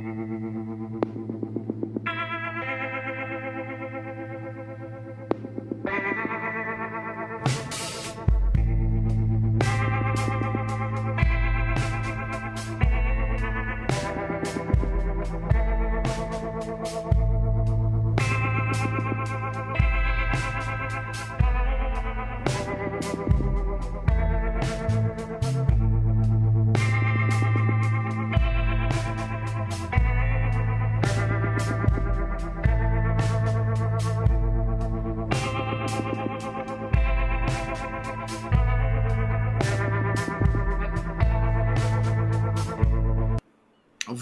Thank you.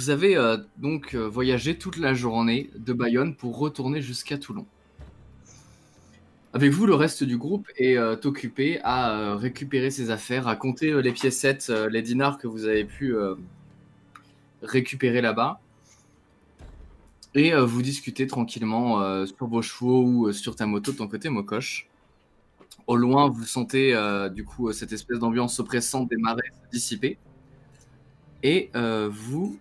Vous avez euh, donc euh, voyagé toute la journée de Bayonne pour retourner jusqu'à Toulon. Avec vous, le reste du groupe est euh, occupé à récupérer ses affaires, à compter les piécettes, les dinars que vous avez pu récupérer là-bas? Et vous discutez tranquillement sur vos chevaux ou sur ta moto de ton côté, Mokosh. Au loin, vous sentez du coup cette espèce d'ambiance oppressante des marais dissiper. Et vous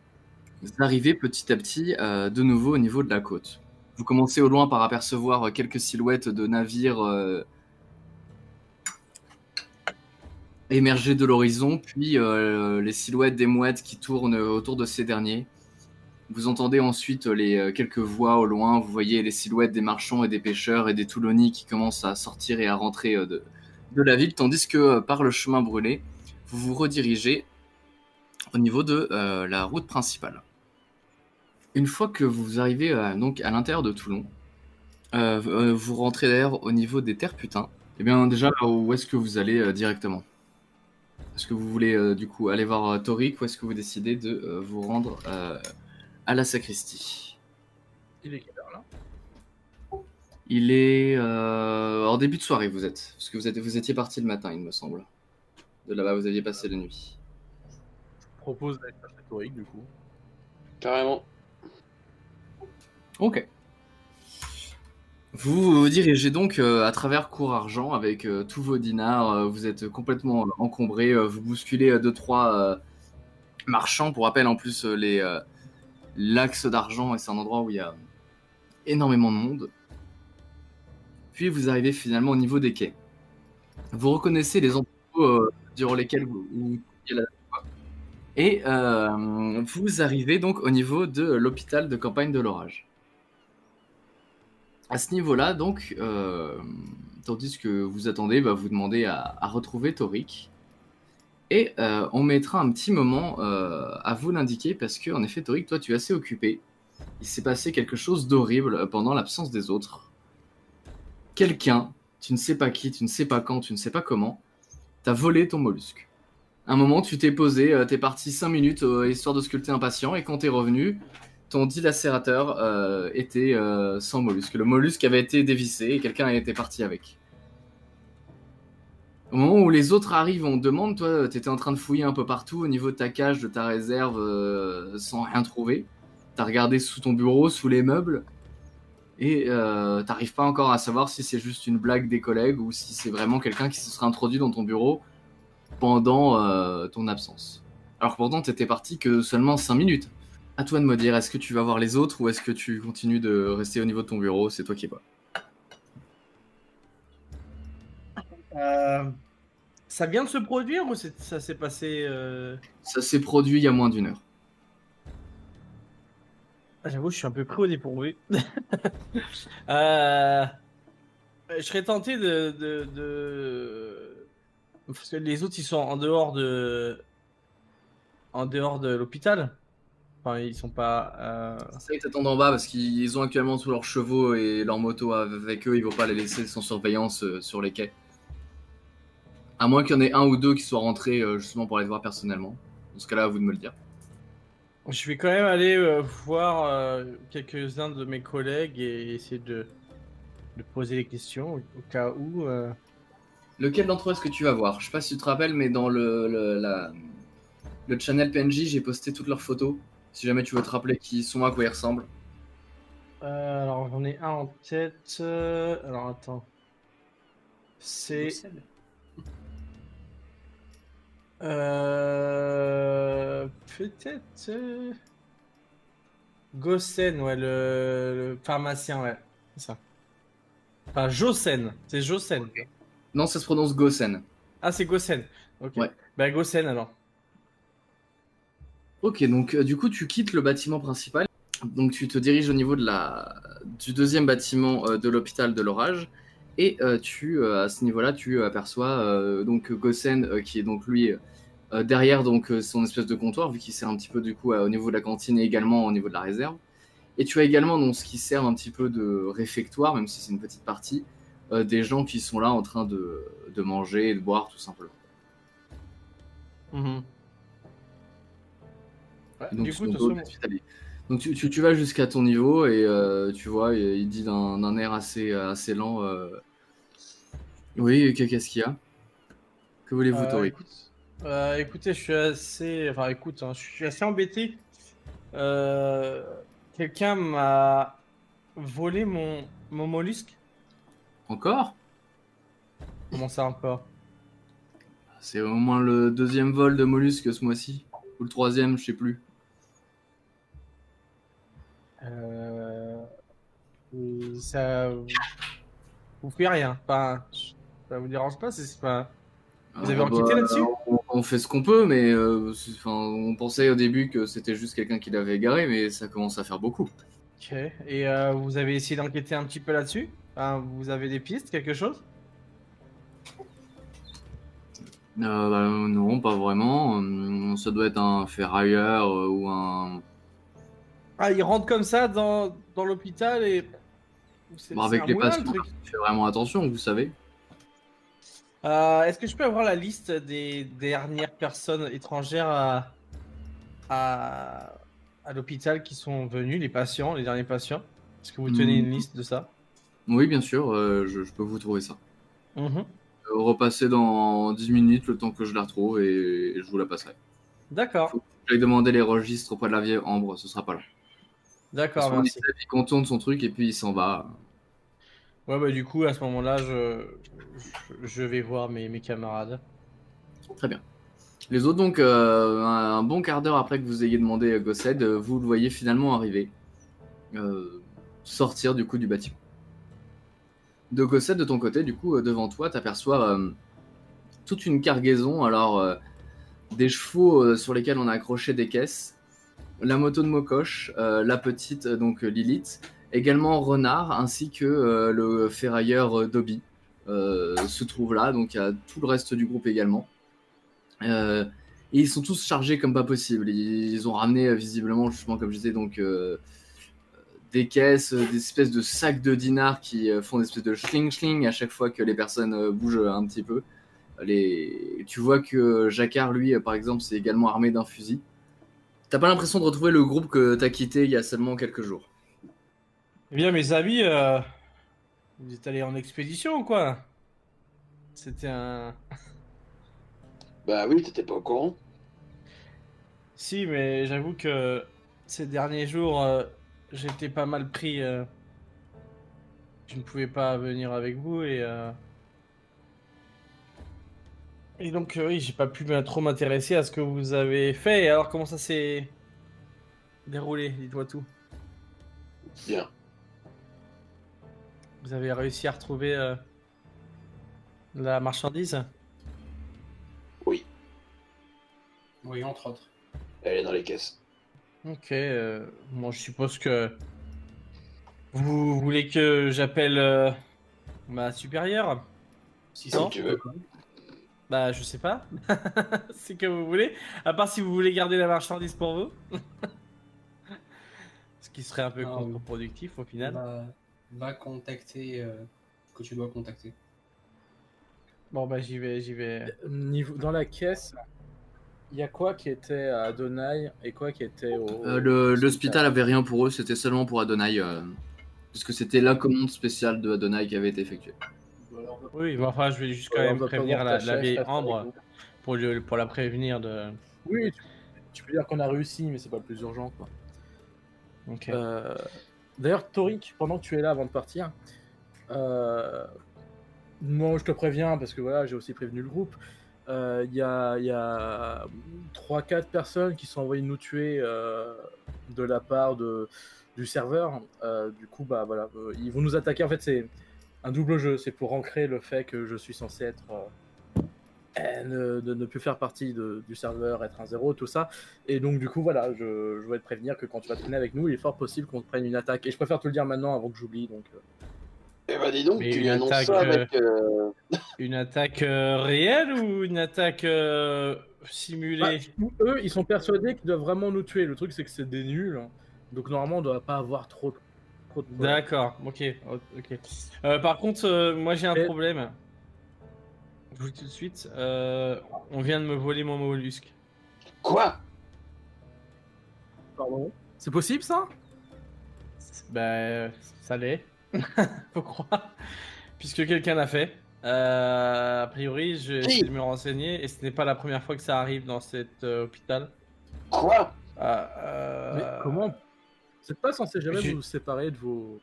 vous arrivez petit à petit euh, de nouveau au niveau de la côte. Vous commencez au loin par apercevoir quelques silhouettes de navires euh, émerger de l'horizon, puis euh, les silhouettes des mouettes qui tournent autour de ces derniers. Vous entendez ensuite les quelques voix au loin, vous voyez les silhouettes des marchands et des pêcheurs et des Toulonies qui commencent à sortir et à rentrer de, de la ville, tandis que par le chemin brûlé, vous vous redirigez au niveau de la route principale. Une fois que vous arrivez à, euh, donc à l'intérieur de Toulon, euh, euh, vous rentrez d'ailleurs au niveau des terres putains. Et eh bien déjà, où est-ce que vous allez directement? Est-ce que vous voulez du coup aller voir Toric ou est-ce que vous décidez de vous rendre à la sacristie? Il est quelle heure là? Il est en début de soirée, vous êtes. Parce que vous, êtes, vous étiez parti le matin, il me semble. De là-bas, vous aviez passé la nuit. Je propose d'aller chercher Toric du coup. Carrément. Ok. Vous vous dirigez donc euh, à travers Cour Argent avec euh, tous vos dinars. Euh, vous êtes complètement encombré. vous bousculez deux trois marchands. Pour rappel, en plus, les l'axe d'argent, et c'est un endroit où il y a énormément de monde. Puis vous arrivez finalement au niveau des quais. Vous reconnaissez les endroits durant lesquels vous, vous la et vous arrivez donc au niveau de l'hôpital de campagne de l'orage à ce niveau-là, donc, euh, tandis que vous attendez, va vous demander à, retrouver Toric. Et euh, on mettra un petit moment euh, à vous l'indiquer parce que, en effet, Toric, toi, tu es assez occupé. Il s'est passé quelque chose d'horrible pendant l'absence des autres. Quelqu'un, tu ne sais pas qui, tu ne sais pas quand, tu ne sais pas comment, t'a volé ton mollusque. un moment, tu t'es posé, t'es parti 5 minutes histoire de sculpter un patient, et quand t'es revenu, ton dilacérateur euh, était euh, sans mollusque. Le mollusque avait été dévissé et quelqu'un été parti avec. Au moment où les autres arrivent, on demande, toi, tu étais en train de fouiller un peu partout au niveau de ta cage, de ta réserve, euh, sans rien trouver. T'as regardé sous ton bureau, sous les meubles, et t'arrives pas encore à savoir si c'est juste une blague des collègues ou si c'est vraiment quelqu'un qui se serait introduit dans ton bureau pendant ton absence. Alors pourtant, t'étais parti que seulement 5 minutes. À toi de me dire, est-ce que tu vas voir les autres ou est-ce que tu continues de rester au niveau de ton bureau? C'est toi qui vois. Euh, ça vient de se produire ou ça s'est passé euh? Ça s'est produit il y a moins d'une heure. Ah, j'avoue, je suis un peu pris au dépourvu. Euh, je serais tenté de, de, Parce que les autres, ils sont en dehors de... En dehors de l'hôpital. Enfin, ils sont pas. Euh... Ça, ils t'attendent en bas parce qu'ils ont actuellement tous leurs chevaux et leurs motos avec eux. Ils vont pas les laisser sans surveillance euh, sur les quais. À moins qu'il y en ait un ou deux qui soient rentrés euh, justement pour aller voir personnellement. Dans ce cas-là, à vous de me le dire. Je vais quand même aller euh, voir quelques-uns de mes collègues et essayer de, de poser des questions au, cas où. Lequel d'entre eux est-ce que tu vas voir? Je sais pas si tu te rappelles, mais dans le, le, la, le channel PNJ, j'ai posté toutes leurs photos. Si jamais tu veux te rappeler qui sont, à quoi ils ressemblent. Euh, alors j'en ai un en tête. Euh, alors attends. C'est. Euh, peut-être. Gossen, ouais, le, le pharmacien, ouais. C'est ça. Enfin, Josen. C'est Josen. Non, ça se prononce Gossen. Ah, c'est Gossen. Ok. Ouais. Bah, Gossen alors. Ok, donc euh, du coup, tu quittes le bâtiment principal. Donc tu te diriges au niveau de la... du deuxième bâtiment euh, de l'hôpital de l'orage. Et euh, tu, à ce niveau-là, tu aperçois donc Gossen qui est donc lui derrière donc son espèce de comptoir, vu qu'il sert un petit peu du coup au niveau de la cantine et également au niveau de la réserve. Et tu as également donc ce qui sert un petit peu de réfectoire, même si c'est une petite partie, des gens qui sont là en train de, de manger et de boire tout simplement. Mhm. Donc, du coup, tu, tu, tu vas jusqu'à ton niveau et euh, tu vois, il, dit d'un air assez, assez lent. euh, Oui, que- qu'est-ce qu'il y a? Que voulez-vous, Euh, Tori? écoute, euh, écoutez, je suis assez. Enfin, écoute, hein, je suis assez embêté. Quelqu'un m'a volé mon, mon mollusque? Encore? Comment ça encore? C'est au moins le deuxième vol de mollusque ce mois-ci. Ou le troisième, je sais plus. Euh, ça vous fait rien. Enfin, ça vous dérange pas? C'est pas. Vous avez Euh, enquêté bah, là-dessus? on, on fait ce qu'on peut, mais euh, on pensait au début que c'était juste quelqu'un qui l'avait égaré, mais ça commence à faire beaucoup. Ok. Et euh, vous avez essayé d'enquêter un petit peu là-dessus? Enfin, vous avez des pistes, quelque chose? Bah, non, pas vraiment. Ça doit être un ferrailleur ou un. Ah, il rentre comme ça dans, dans l'hôpital et. Bon, avec les truc. tu fais vraiment attention, vous savez. Euh, Est-ce que je peux avoir la liste des dernières personnes étrangères à, à, à l'hôpital qui sont venues, les patients, les derniers patients? Est-ce que vous tenez Hmm. une liste de ça? Oui, bien sûr, euh, je, je peux vous trouver ça. Euh, repasser dans 10 minutes le temps que je la retrouve et, et je vous la passerai. D'accord, Je vais demander les registres auprès de la vieille Ambre, ce sera pas long. D'accord, merci. il contourne son truc et puis il s'en va. Ouais, bah, du coup, à ce moment-là, je, vais voir mes, mes camarades. Très bien. Les autres, donc, euh, un, un bon quart d'heure après que vous ayez demandé Gossed, euh, vous le voyez finalement arriver. Euh, sortir du coup du bâtiment. De Gossed, de ton côté, du coup, devant toi, tu aperçois toute une cargaison. Alors, des chevaux sur lesquels on a accroché des caisses, la moto de Mokosh, euh, la petite, euh, donc Lilith, également Renard, ainsi que euh, le ferrailleur Dobby se trouve là. Donc, il y a tout le reste du groupe également. Et ils sont tous chargés comme pas possible. Ils, ont ramené visiblement, justement, comme je disais, donc des caisses, des espèces de sacs de dinars qui font des espèces de schling schling à chaque fois que les personnes bougent un petit peu. Tu vois que Jacquard, lui, par exemple, c'est également armé d'un fusil. T'as pas l'impression de retrouver le groupe que t'as quitté il y a seulement quelques jours. Eh bien, mes amis, euh, vous êtes allés en expédition ou quoi? C'était un. Bah oui, t'étais pas au courant. Si, mais j'avoue que ces derniers jours, euh, j'étais pas mal pris. euh, Je ne pouvais pas venir avec vous et. Et donc, euh, oui, j'ai pas pu trop m'intéresser à ce que vous avez fait. Et alors, comment ça s'est déroulé? Dites-moi tout? Bien. Vous avez réussi à retrouver euh, la marchandise? Oui, Oui, entre autres. elle est dans les caisses. Ok, euh, moi je suppose que vous voulez que j'appelle euh, ma supérieure? Si Non? tu veux. Bah, je sais pas. C'est que vous voulez. À part si vous voulez garder la marchandise pour vous. Ce qui serait un peu Ah, contre-productif au final. Va, va contacter euh, que tu dois contacter. Bon, bah, j'y vais, j'y vais. Niveau, dans la caisse, il y a quoi qui était à Adonai et quoi qui était au. Euh, le- L'hôpital avait rien pour eux, c'était seulement pour Adonai. euh, puisque c'était la commande spéciale de Adonai qui avait été effectuée. Oui, mais enfin, je vais juste quand même prévenir la, la vieille Ambre pour, le- pour la prévenir de. Oui, tu, tu peux dire qu'on a réussi, mais c'est pas le plus urgent. Quoi. Euh, D'ailleurs, Torik, pendant que tu es là avant de partir, euh, moi je te préviens parce que voilà, j'ai aussi prévenu le groupe. euh, il y a, y a 3-4 personnes qui sont envoyées nous tuer euh, de la part de, du serveur. Du coup, bah voilà, ils vont nous attaquer. En fait, c'est un double jeu. C'est pour ancrer le fait que je suis censé être. euh, ne, de ne plus faire partie de- du serveur, être un zéro, tout ça. Et donc, du coup, voilà, je, je voulais te prévenir que quand tu vas traîner avec nous, il est fort possible qu'on te prenne une attaque. Et je préfère te le dire maintenant avant que j'oublie. Donc, euh, Eh bah dis donc, Mais tu une lui annonces attaque, ça euh, avec... euh, Une attaque euh, réelle ou une attaque euh, Bah, simulée eux, ils sont persuadés qu'ils doivent vraiment nous tuer. Le truc, c'est que c'est des nuls. hein. Donc, normalement, on doit pas avoir trop, de- trop de problèmes. D'accord, ok. ok. Euh, par contre, euh, moi j'ai un Et- problème. Je vous dis tout de suite. euh, on vient de me voler mon mollusque. Quoi? Pardon? C'est possible, ça? Bah, ça l'est. Faut croire. Puisque quelqu'un l'a fait. Euh, a priori, je vais de me renseigner et ce n'est pas la première fois que ça arrive dans cet euh, hôpital. Quoi? Ah, euh, Mais comment C'est pas censé jamais vous séparer de vos.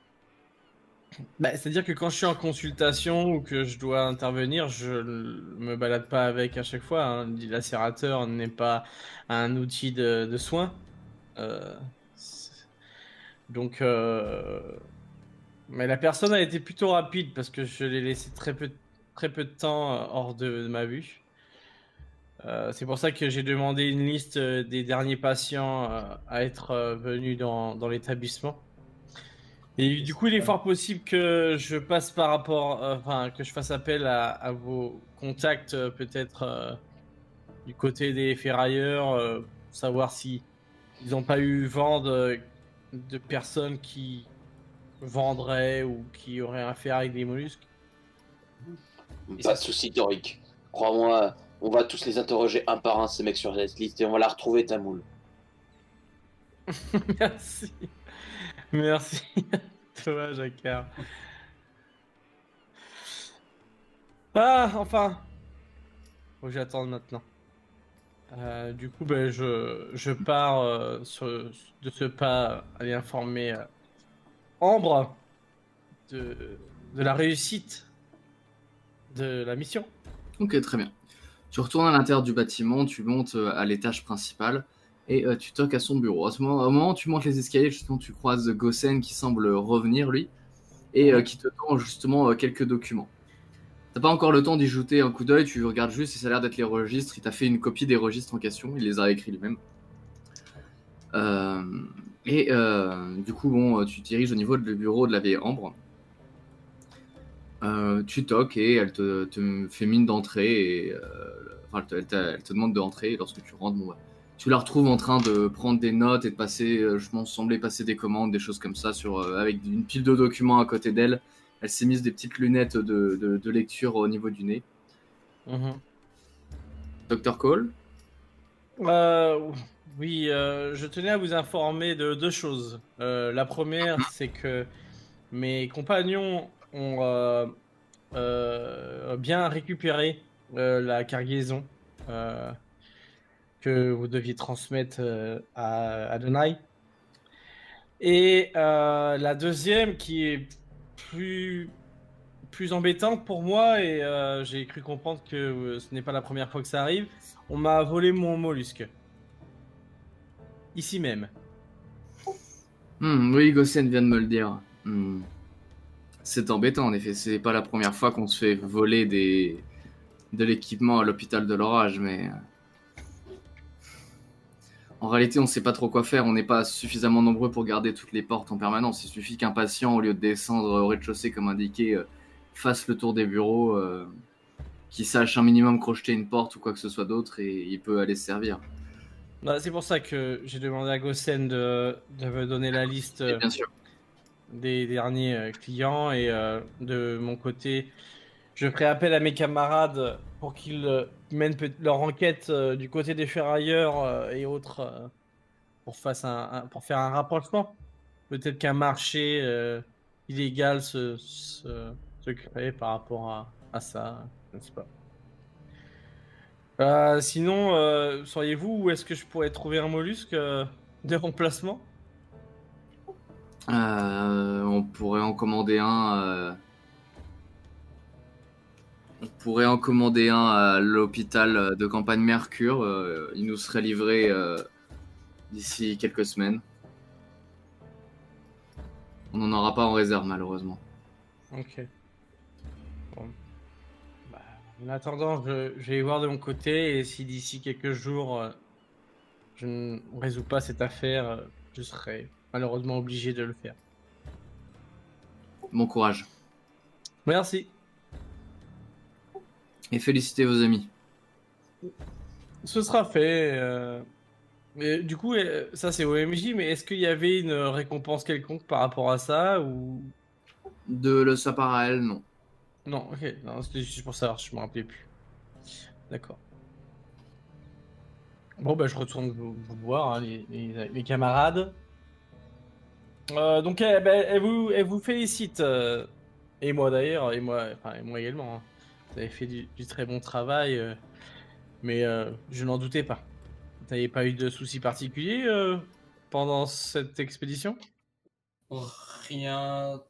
Bah, C'est-à-dire que quand je suis en consultation ou que je dois intervenir, je me balade pas avec à chaque fois. hein. Le lacérateur n'est pas un outil de, de soin. Euh, donc, euh, mais la personne a été plutôt rapide parce que je l'ai laissé très peu, très peu de temps euh, hors de, de ma vue. Euh, c'est pour ça que j'ai demandé une liste euh, des derniers patients euh, à être euh, venus dans, dans l'établissement. Et du coup, il est fort possible que je passe par rapport, euh, enfin, que je fasse appel à, à vos contacts, euh, peut-être euh, du côté des ferrailleurs, euh, savoir si ils n'ont pas eu vent de, de personnes qui vendraient ou qui auraient affaire avec des mollusques. Pas de soucis, Doric. Crois-moi, on va tous les interroger un par un, ces mecs sur cette liste, et on va la retrouver, ta moule. Merci. Merci. Toi, Jacquard. Ah, enfin. Faut que j'attende maintenant. Euh, du coup, ben, je, je pars euh, sur- de ce pas aller informer euh, Ambre de, de la réussite de la mission. Ok, très bien. Tu retournes à l'intérieur du bâtiment, tu montes euh, à l'étage principal et euh, tu toques à son bureau. À ce moment, au moment où tu montes les escaliers, justement, tu croises Gossen qui semble revenir, lui, et euh, qui te tend justement euh, quelques documents. T'as pas encore le temps d'y jeter un coup d'œil, tu regardes juste et ça a l'air d'être les registres. Il t'a fait une copie des registres en question, il les a écrits lui-même. Et du coup, bon, tu diriges au niveau du bureau de la vieille Ambre. Tu toques et elle te, te fait mine d'entrée et enfin, elle, te, elle te- elle te demande d'entrer et lorsque tu rentres, bon, bah, tu la retrouves en train de prendre des notes et de passer, euh, je m'en semblais passer des commandes, des choses comme ça sur euh, avec une pile de documents à côté d'elle. Elle s'est mise des petites lunettes de, de- de lecture au niveau du nez. Dr Cole, Euh, oui, euh, je tenais à vous informer de deux choses. Euh, la première, c'est que mes compagnons ont euh, euh, bien récupéré euh, la cargaison euh, que vous deviez transmettre euh, à Adonai. Et euh, la deuxième, qui est plus, plus embêtante pour moi, et euh, j'ai cru comprendre que euh, ce n'est pas la première fois que ça arrive, on m'a volé mon mollusque. Ici même. Hmm, oui, Gossen vient de me le dire. Hmm. C'est embêtant, en effet. C'est pas la première fois qu'on se fait voler des... de l'équipement à l'hôpital de l'orage, mais. euh, En réalité, on sait pas trop quoi faire. On n'est pas suffisamment nombreux pour garder toutes les portes en permanence. Il suffit qu'un patient, au lieu de descendre au rez-de-chaussée comme indiqué, euh, fasse le tour des bureaux, euh, qu'il sache un minimum crocheter une porte ou quoi que ce soit d'autre, et il peut aller se servir. Bah, c'est pour ça que j'ai demandé à Gossen de, de me donner la liste euh, bien sûr. des derniers clients et euh, de mon côté, je ferai appel à mes camarades pour qu'ils euh, mènent leur enquête euh, du côté des ferrailleurs euh, et autres pour, faire un rapprochement. Peut-être qu'un marché illégal se, crée par rapport à, ça, je ne sais pas. Sinon, euh, sauriez-vous où est-ce que je pourrais trouver un mollusque de remplacement? On pourrait en commander un. On pourrez en commander un à l'hôpital de campagne Mercure. Euh, il nous serait livré euh, d'ici quelques semaines. On n'en aura pas en réserve, malheureusement. Ok. Bon. Bah, en attendant, je, je vais voir de mon côté et si d'ici quelques jours euh, je ne résous pas cette affaire, je serai malheureusement obligé de le faire. Bon courage. Merci. Et félicitez vos amis. Ce sera fait. euh, mais du coup, euh, ça c'est OMJ, mais est-ce qu'il y avait une récompense quelconque par rapport à ça ou? De le sapin à elle, non. non Ok, non, c'était juste pour savoir, je me rappelais plus. D'accord. Bon bah je retourne vous, vous voir hein, les, les- les camarades. Euh, donc elle, bah, elle vous, elle vous félicite euh, et moi d'ailleurs et moi, enfin et moi également. hein. Vous avez fait du, du très bon travail, euh, mais euh, je n'en doutais pas. Vous n'avez pas eu de soucis particuliers euh, pendant cette expédition? Rien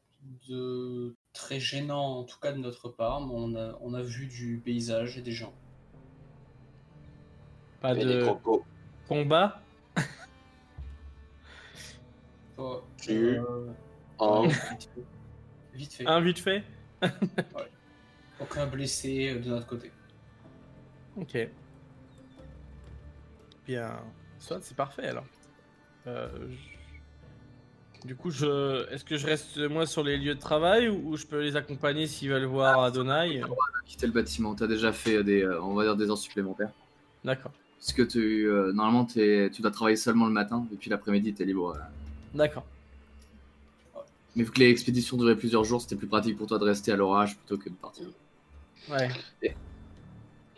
de très gênant, en tout cas de notre part, mais on a, on a vu du paysage et des gens. Pas Et de combat? Pas- Tu- euh, Hein. vite fait. Vite fait. Un vite fait? Aucun blessé euh, de notre côté. Ok. Bien. Soit c'est parfait alors. Euh, je- Du coup, je... est-ce que je reste moi sur les lieux de travail ou, ou je peux les accompagner s'ils veulent voir Adonai Quitter le bâtiment. T'as déjà fait des, euh, on va dire, des heures supplémentaires. D'accord. Parce que tu, euh, normalement, tu dois travailler seulement le matin, et puis l'après-midi, t'es libre. euh. D'accord. Mais vu que les expéditions duraient plusieurs jours, c'était plus pratique pour toi de rester à l'orage plutôt que de partir. Ouais.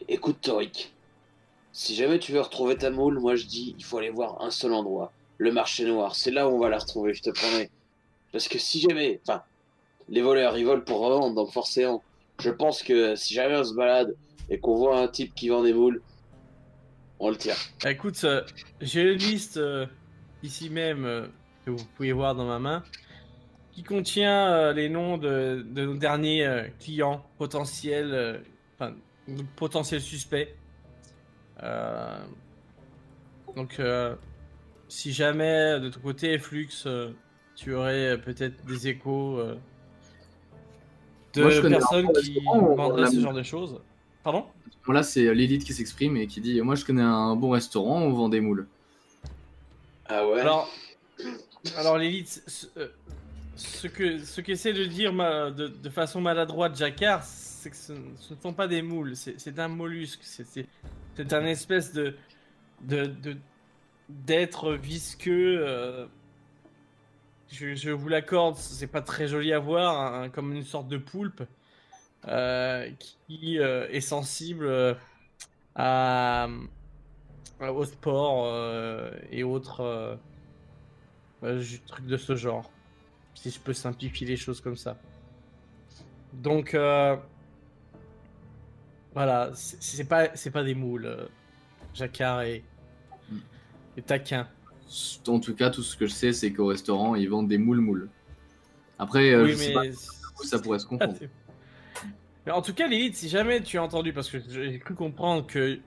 Écoute, Torik, si jamais tu veux retrouver ta moule, moi je dis, il faut aller voir un seul endroit, le marché noir. C'est là où on va la retrouver, je te promets. Parce que si jamais, enfin, les voleurs, ils volent pour revendre, donc forcément, je pense que si jamais on se balade et qu'on voit un type qui vend des moules, on le tire. Bah, écoute, euh, j'ai une liste euh, ici même euh, que vous pouvez voir dans ma main qui contient euh, les noms de, de nos derniers euh, clients potentiels, euh, enfin, potentiels suspects. Euh, donc, euh, si jamais de ton côté, Flux, euh, tu aurais euh, peut-être des échos euh, de Moi, personnes qui l'a ce genre de choses. Pardon? Là, c'est Lilith qui s'exprime et qui dit Moi, je connais un bon restaurant, on vend des moules. Ah ouais? Alors, alors l'élite, ce, que ce qu'essaie de dire de, de façon maladroite Jacquard, c'est que ce, ne sont pas des moules, c'est un mollusque, c'est un espèce de de de- d'être visqueux. euh, je, je vous l'accorde, c'est pas très joli à voir, hein, comme une sorte de poulpe euh, qui euh, est sensible à au sport et autres trucs de ce genre. Si je peux simplifier les choses comme ça. Donc euh, voilà, c'est pas c'est pas des moules. euh, Jacquard et, Mm. et taquin. En tout cas, tout ce que je sais, c'est qu'au restaurant, ils vendent des moules-moules. Après, euh, oui, je sais pas mais où ça pourrait se confondre. Mais en tout cas, Lilith, si jamais tu as entendu, parce que j'ai cru comprendre que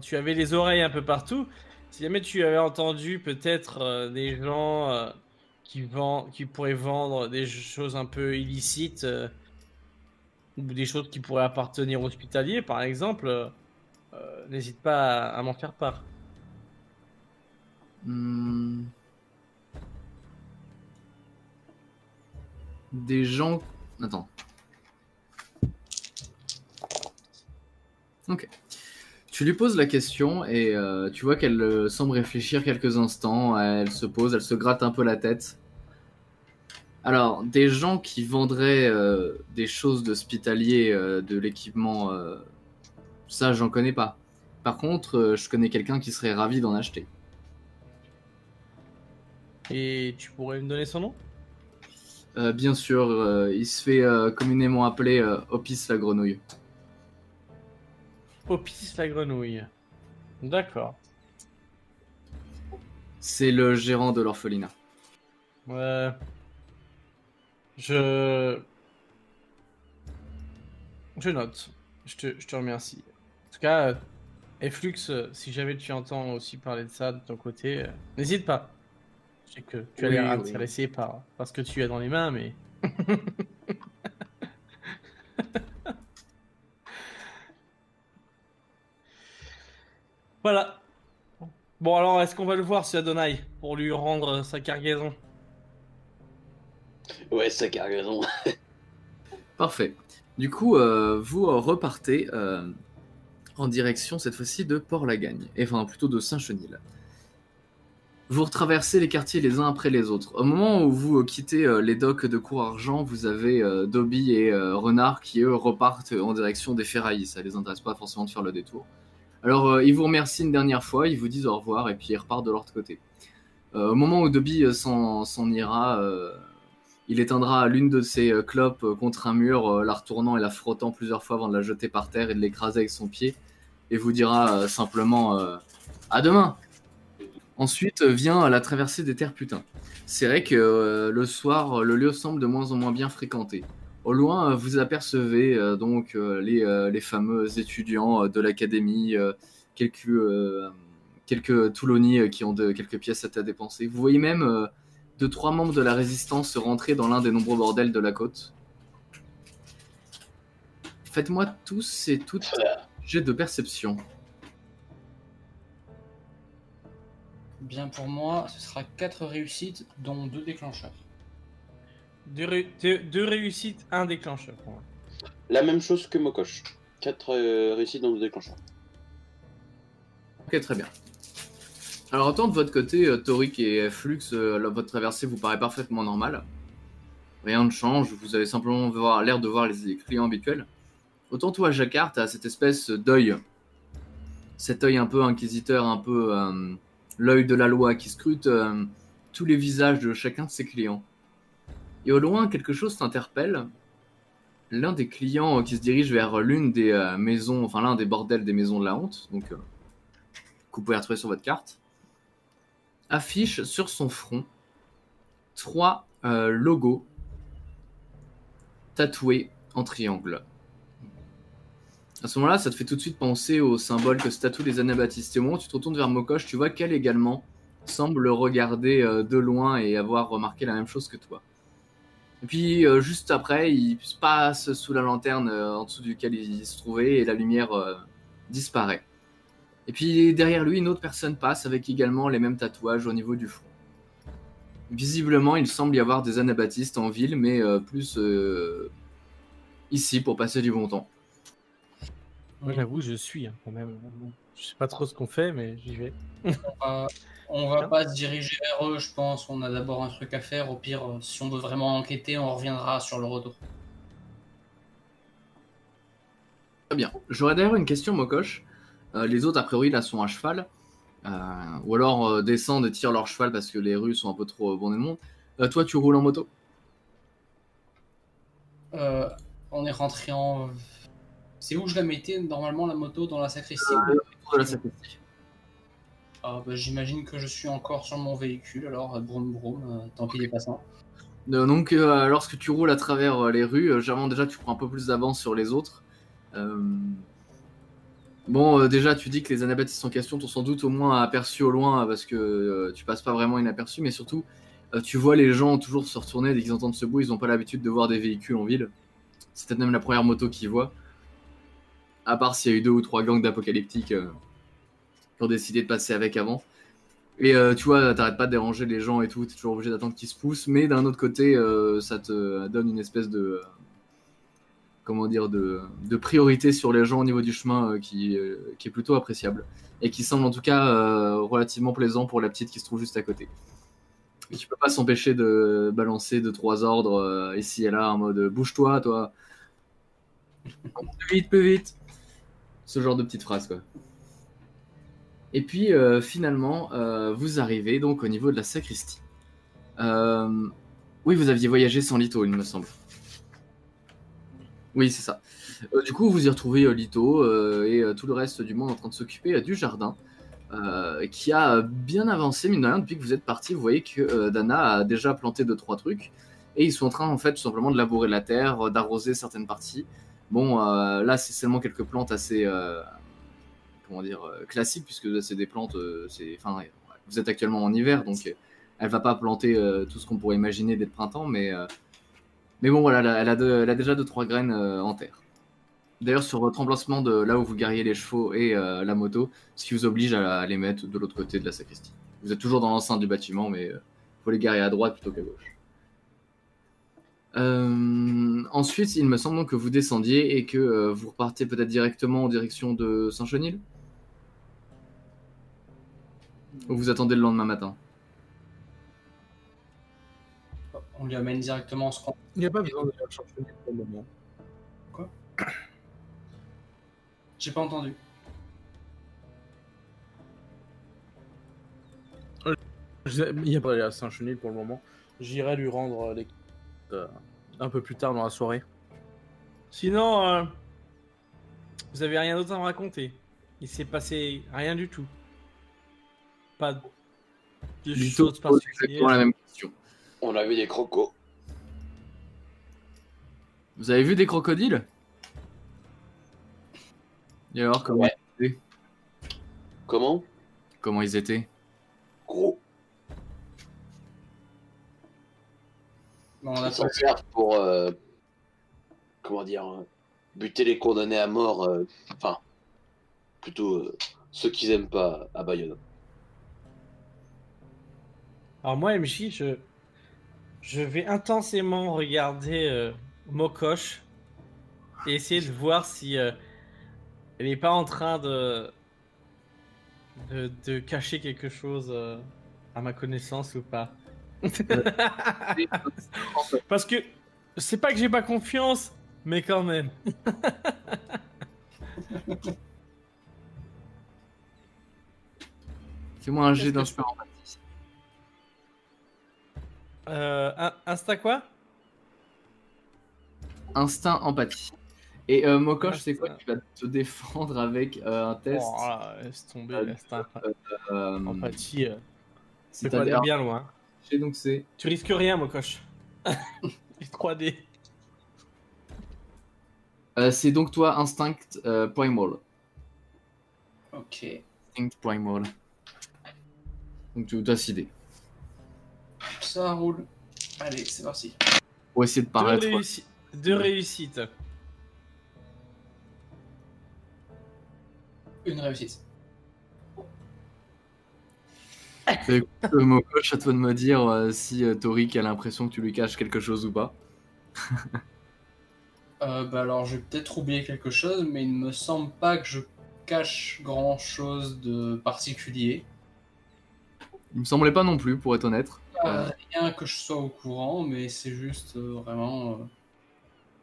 tu avais les oreilles un peu partout, si jamais tu avais entendu peut-être euh, des gens euh, qui, vendent, qui pourraient vendre des choses un peu illicites, euh, ou des choses qui pourraient appartenir aux hospitaliers, par exemple, euh, euh, n'hésite pas à, à m'en faire part. Hmm. Des gens. Attends. Ok. Tu lui poses la question et euh, tu vois qu'elle euh, semble réfléchir quelques instants. Elle se pose, elle se gratte un peu la tête. Alors, des gens qui vendraient euh, des choses d'hospitalier, de l'équipement, ça j'en connais pas. Par contre, je connais quelqu'un qui serait ravi d'en acheter. Et tu pourrais me donner son nom? Bien sûr, il se fait communément appeler Opis la grenouille. Popis la grenouille. D'accord. C'est le gérant de l'orphelinat. Euh, je. Je note. Je te, je te remercie. En tout cas, euh, Eflux, euh, si jamais tu entends aussi parler de ça de ton côté, euh, n'hésite pas. Je sais que tu as Oui, l'air oui. intéressé par, par ce que tu as dans les mains, mais. voilà. Bon, alors, est-ce qu'on va le voir, ce Adonai, pour lui rendre sa cargaison? Ouais, ça cargaison. Parfait. Du coup, euh, vous euh, repartez euh, en direction cette fois-ci de Port-Lagagne, et enfin plutôt de Saint-Chenil. Vous retraversez les quartiers les uns après les autres. Au moment où vous quittez euh, les docks de Cour-Argent, vous avez euh, Dobby et euh, Renard qui eux repartent en direction des ferrailles. Ça les intéresse pas forcément de faire le détour. Alors euh, ils vous remercient une dernière fois, ils vous disent au revoir et puis ils repartent de l'autre côté. Euh, au moment où Dobby euh, s'en ira, il éteindra l'une de ses clopes contre un mur, la retournant et la frottant plusieurs fois avant de la jeter par terre et de l'écraser avec son pied, et vous dira simplement à demain. Ensuite vient la traversée des terres putains. C'est vrai que le soir, le lieu semble de moins en moins bien fréquenté. Au loin, euh, vous apercevez euh, donc euh, les, euh, les fameux étudiants euh, de l'académie, euh, quelques, euh, quelques euh, qui ont de, quelques pièces à dépenser. Vous voyez même euh, deux, trois membres de la résistance rentrer dans l'un des nombreux bordels de la côte. Faites-moi tous et toutes jet de perception. Bien pour moi, ce sera 4 réussites, dont 2 déclencheurs. Deux, ré- deux- deux réussites, un déclencheur. pour moi. La même chose que Mokosh. 4 réussites dans le déclencheur. Ok, très bien. Alors, autant de votre côté, euh, Toric et Flux, euh, la- votre traversée vous paraît parfaitement normale. Rien ne change, vous avez simplement l'air de voir les, les clients habituels. Autant toi, Jacquard, t'as cette espèce d'œil. Cet œil un peu inquisiteur, un peu euh, l'œil de la loi qui scrute euh, tous les visages de chacun de ses clients. Et au loin, quelque chose t'interpelle. L'un des clients qui se dirige vers l'une des euh, maisons, enfin l'un des bordels des maisons de la honte, donc euh, que vous pouvez retrouver sur votre carte, affiche sur son front trois euh, logos tatoués en triangle. À ce moment-là, ça te fait tout de suite penser au symbole que se tatouent les anabaptistes. Et au moment où tu te retournes vers Mokosh, tu vois qu'elle également semble le regarder de loin et avoir remarqué la même chose que toi. Et puis, euh, juste après, il passe sous la lanterne euh, en dessous duquel il se trouvait et la lumière euh, disparaît. Et puis derrière lui, une autre personne passe avec également les mêmes tatouages au niveau du front. Visiblement, il semble y avoir des anabaptistes en ville, mais euh, plus euh, ici pour passer du bon temps. Moi, j'avoue, je suis hein, quand même. Je sais pas trop ce qu'on fait, mais j'y vais. On va, pas se diriger vers eux, je pense. On a d'abord un truc à faire. Au pire, euh, si on veut vraiment enquêter, on reviendra sur le retour. Très bien. J'aurais d'ailleurs une question, Mokosh. Euh, les autres, a priori, là, sont à cheval. Euh, ou alors euh, descendent et tirent leur cheval parce que les rues sont un peu trop bondées de monde. Toi, tu roules en moto? On est rentré en. C'est où je la mettais normalement la moto dans sacristie? La sacristie. Ah, bah, J'imagine que je suis encore sur mon véhicule, alors euh, broum broum, euh, tant pis les passants. Euh, donc, lorsque tu roules à travers les rues, généralement, déjà, tu prends un peu plus d'avance sur les autres. Bon, déjà, tu dis que les anabaptistes en question t'ont sans doute au moins aperçu au loin parce que tu passes pas vraiment inaperçu, mais surtout, tu vois les gens toujours se retourner dès qu'ils entendent ce bruit. Ils ont pas l'habitude de voir des véhicules en ville. C'est peut-être même la première moto qu'ils voient. À part s'il y a eu deux ou trois gangs d'apocalyptiques qui ont décidé de passer avec avant. Et euh, tu vois, t'arrêtes pas de déranger les gens et tout, t'es toujours obligé d'attendre qu'ils se poussent, mais d'un autre côté, euh, ça te donne une espèce de. euh, comment dire, de, de priorité sur les gens au niveau du chemin euh, qui, euh, qui est plutôt appréciable. Et qui semble en tout cas euh, relativement plaisant pour la petite qui se trouve juste à côté. Et tu peux pas s'empêcher de balancer deux, trois ordres euh, ici et là en mode bouge-toi, toi. Plus vite, plus vite. Ce genre de petites phrases, quoi. Et puis euh, finalement, euh, vous arrivez donc au niveau de la sacristie. Euh, oui, vous aviez voyagé sans Lito, il me semble. Oui, c'est ça. Du coup, vous y retrouvez Lito et tout le reste du monde en train de s'occuper du jardin, qui a bien avancé, mine de rien, depuis que vous êtes parti. Vous voyez que Dana a déjà planté deux trois trucs, et ils sont en train, en fait, tout simplement de labourer la terre, d'arroser certaines parties. Bon, là, c'est seulement quelques plantes assez, comment dire, euh, classiques, puisque c'est des plantes, euh, c'est, enfin, vous êtes actuellement en hiver, donc euh, elle va pas planter tout ce qu'on pourrait imaginer dès le printemps, mais, mais bon, voilà, elle a, déjà deux trois graines en terre. D'ailleurs, sur votre emplacement de là où vous gariez les chevaux et la moto, ce qui vous oblige à, les mettre de l'autre côté de la sacristie. Vous êtes toujours dans l'enceinte du bâtiment, mais euh, faut les garer à droite plutôt qu'à gauche. Ensuite, il me semble que vous descendiez et que vous repartez peut-être directement en direction de Saint-Chenil? Ou vous attendez le lendemain matin On lui amène directement ce qu'on. Il n'y a pas besoin de le chercher pour le moment. J'ai pas entendu. Il n'y a pas d'aller à Saint-Chenil pour le moment. J'irai lui rendre euh, les euh, un peu plus tard dans la soirée. Sinon, euh, vous avez rien d'autre à me raconter. Il s'est passé rien du tout. Pas de Du choses particulières. exactement la même question. On a vu des crocos. Vous avez vu des crocodiles? Et alors, comment, Ouais. Comment? Comment ils étaient? Gros. On a Ils s'en servent pour. euh, comment dire euh, Buter les condamnés à mort. euh, Enfin. plutôt euh, ceux qu'ils aiment pas à Bayonne. Alors moi, MJ, je, je vais intensément regarder euh, Mokosh et essayer de voir si euh, elle n'est pas en train de, de, de cacher quelque chose euh, à ma connaissance ou pas. Parce que c'est pas que j'ai pas confiance, mais quand même. Fais-moi un jet d'instinct. Euh, Insta quoi? Instinct empathie. Et euh, Mokosh, c'est quoi. Tu vas te défendre avec euh, un test? Oh là, laisse tomber, Euh, laisse tomber. euh, Empathie, euh, c'est pas bien loin. donc c'est Tu risques rien, Mokosh. Les 3D. euh, c'est donc toi instinct euh, primal. Ok. Instinct primal. Donc tu as idée. Ça roule. Allez, c'est parti. Pour essayer de Deux, paraître. réussi- deux réussites. Une réussite. Euh, Mokosh, à toi de me dire euh, si euh, Torik a l'impression que tu lui caches quelque chose ou pas. Euh, bah alors, je vais peut-être oublier quelque chose, mais il ne me semble pas que je cache grand chose de particulier. Il me semblait pas non plus, pour être honnête. Pas Rien que je sois au courant, mais c'est juste euh, vraiment. euh,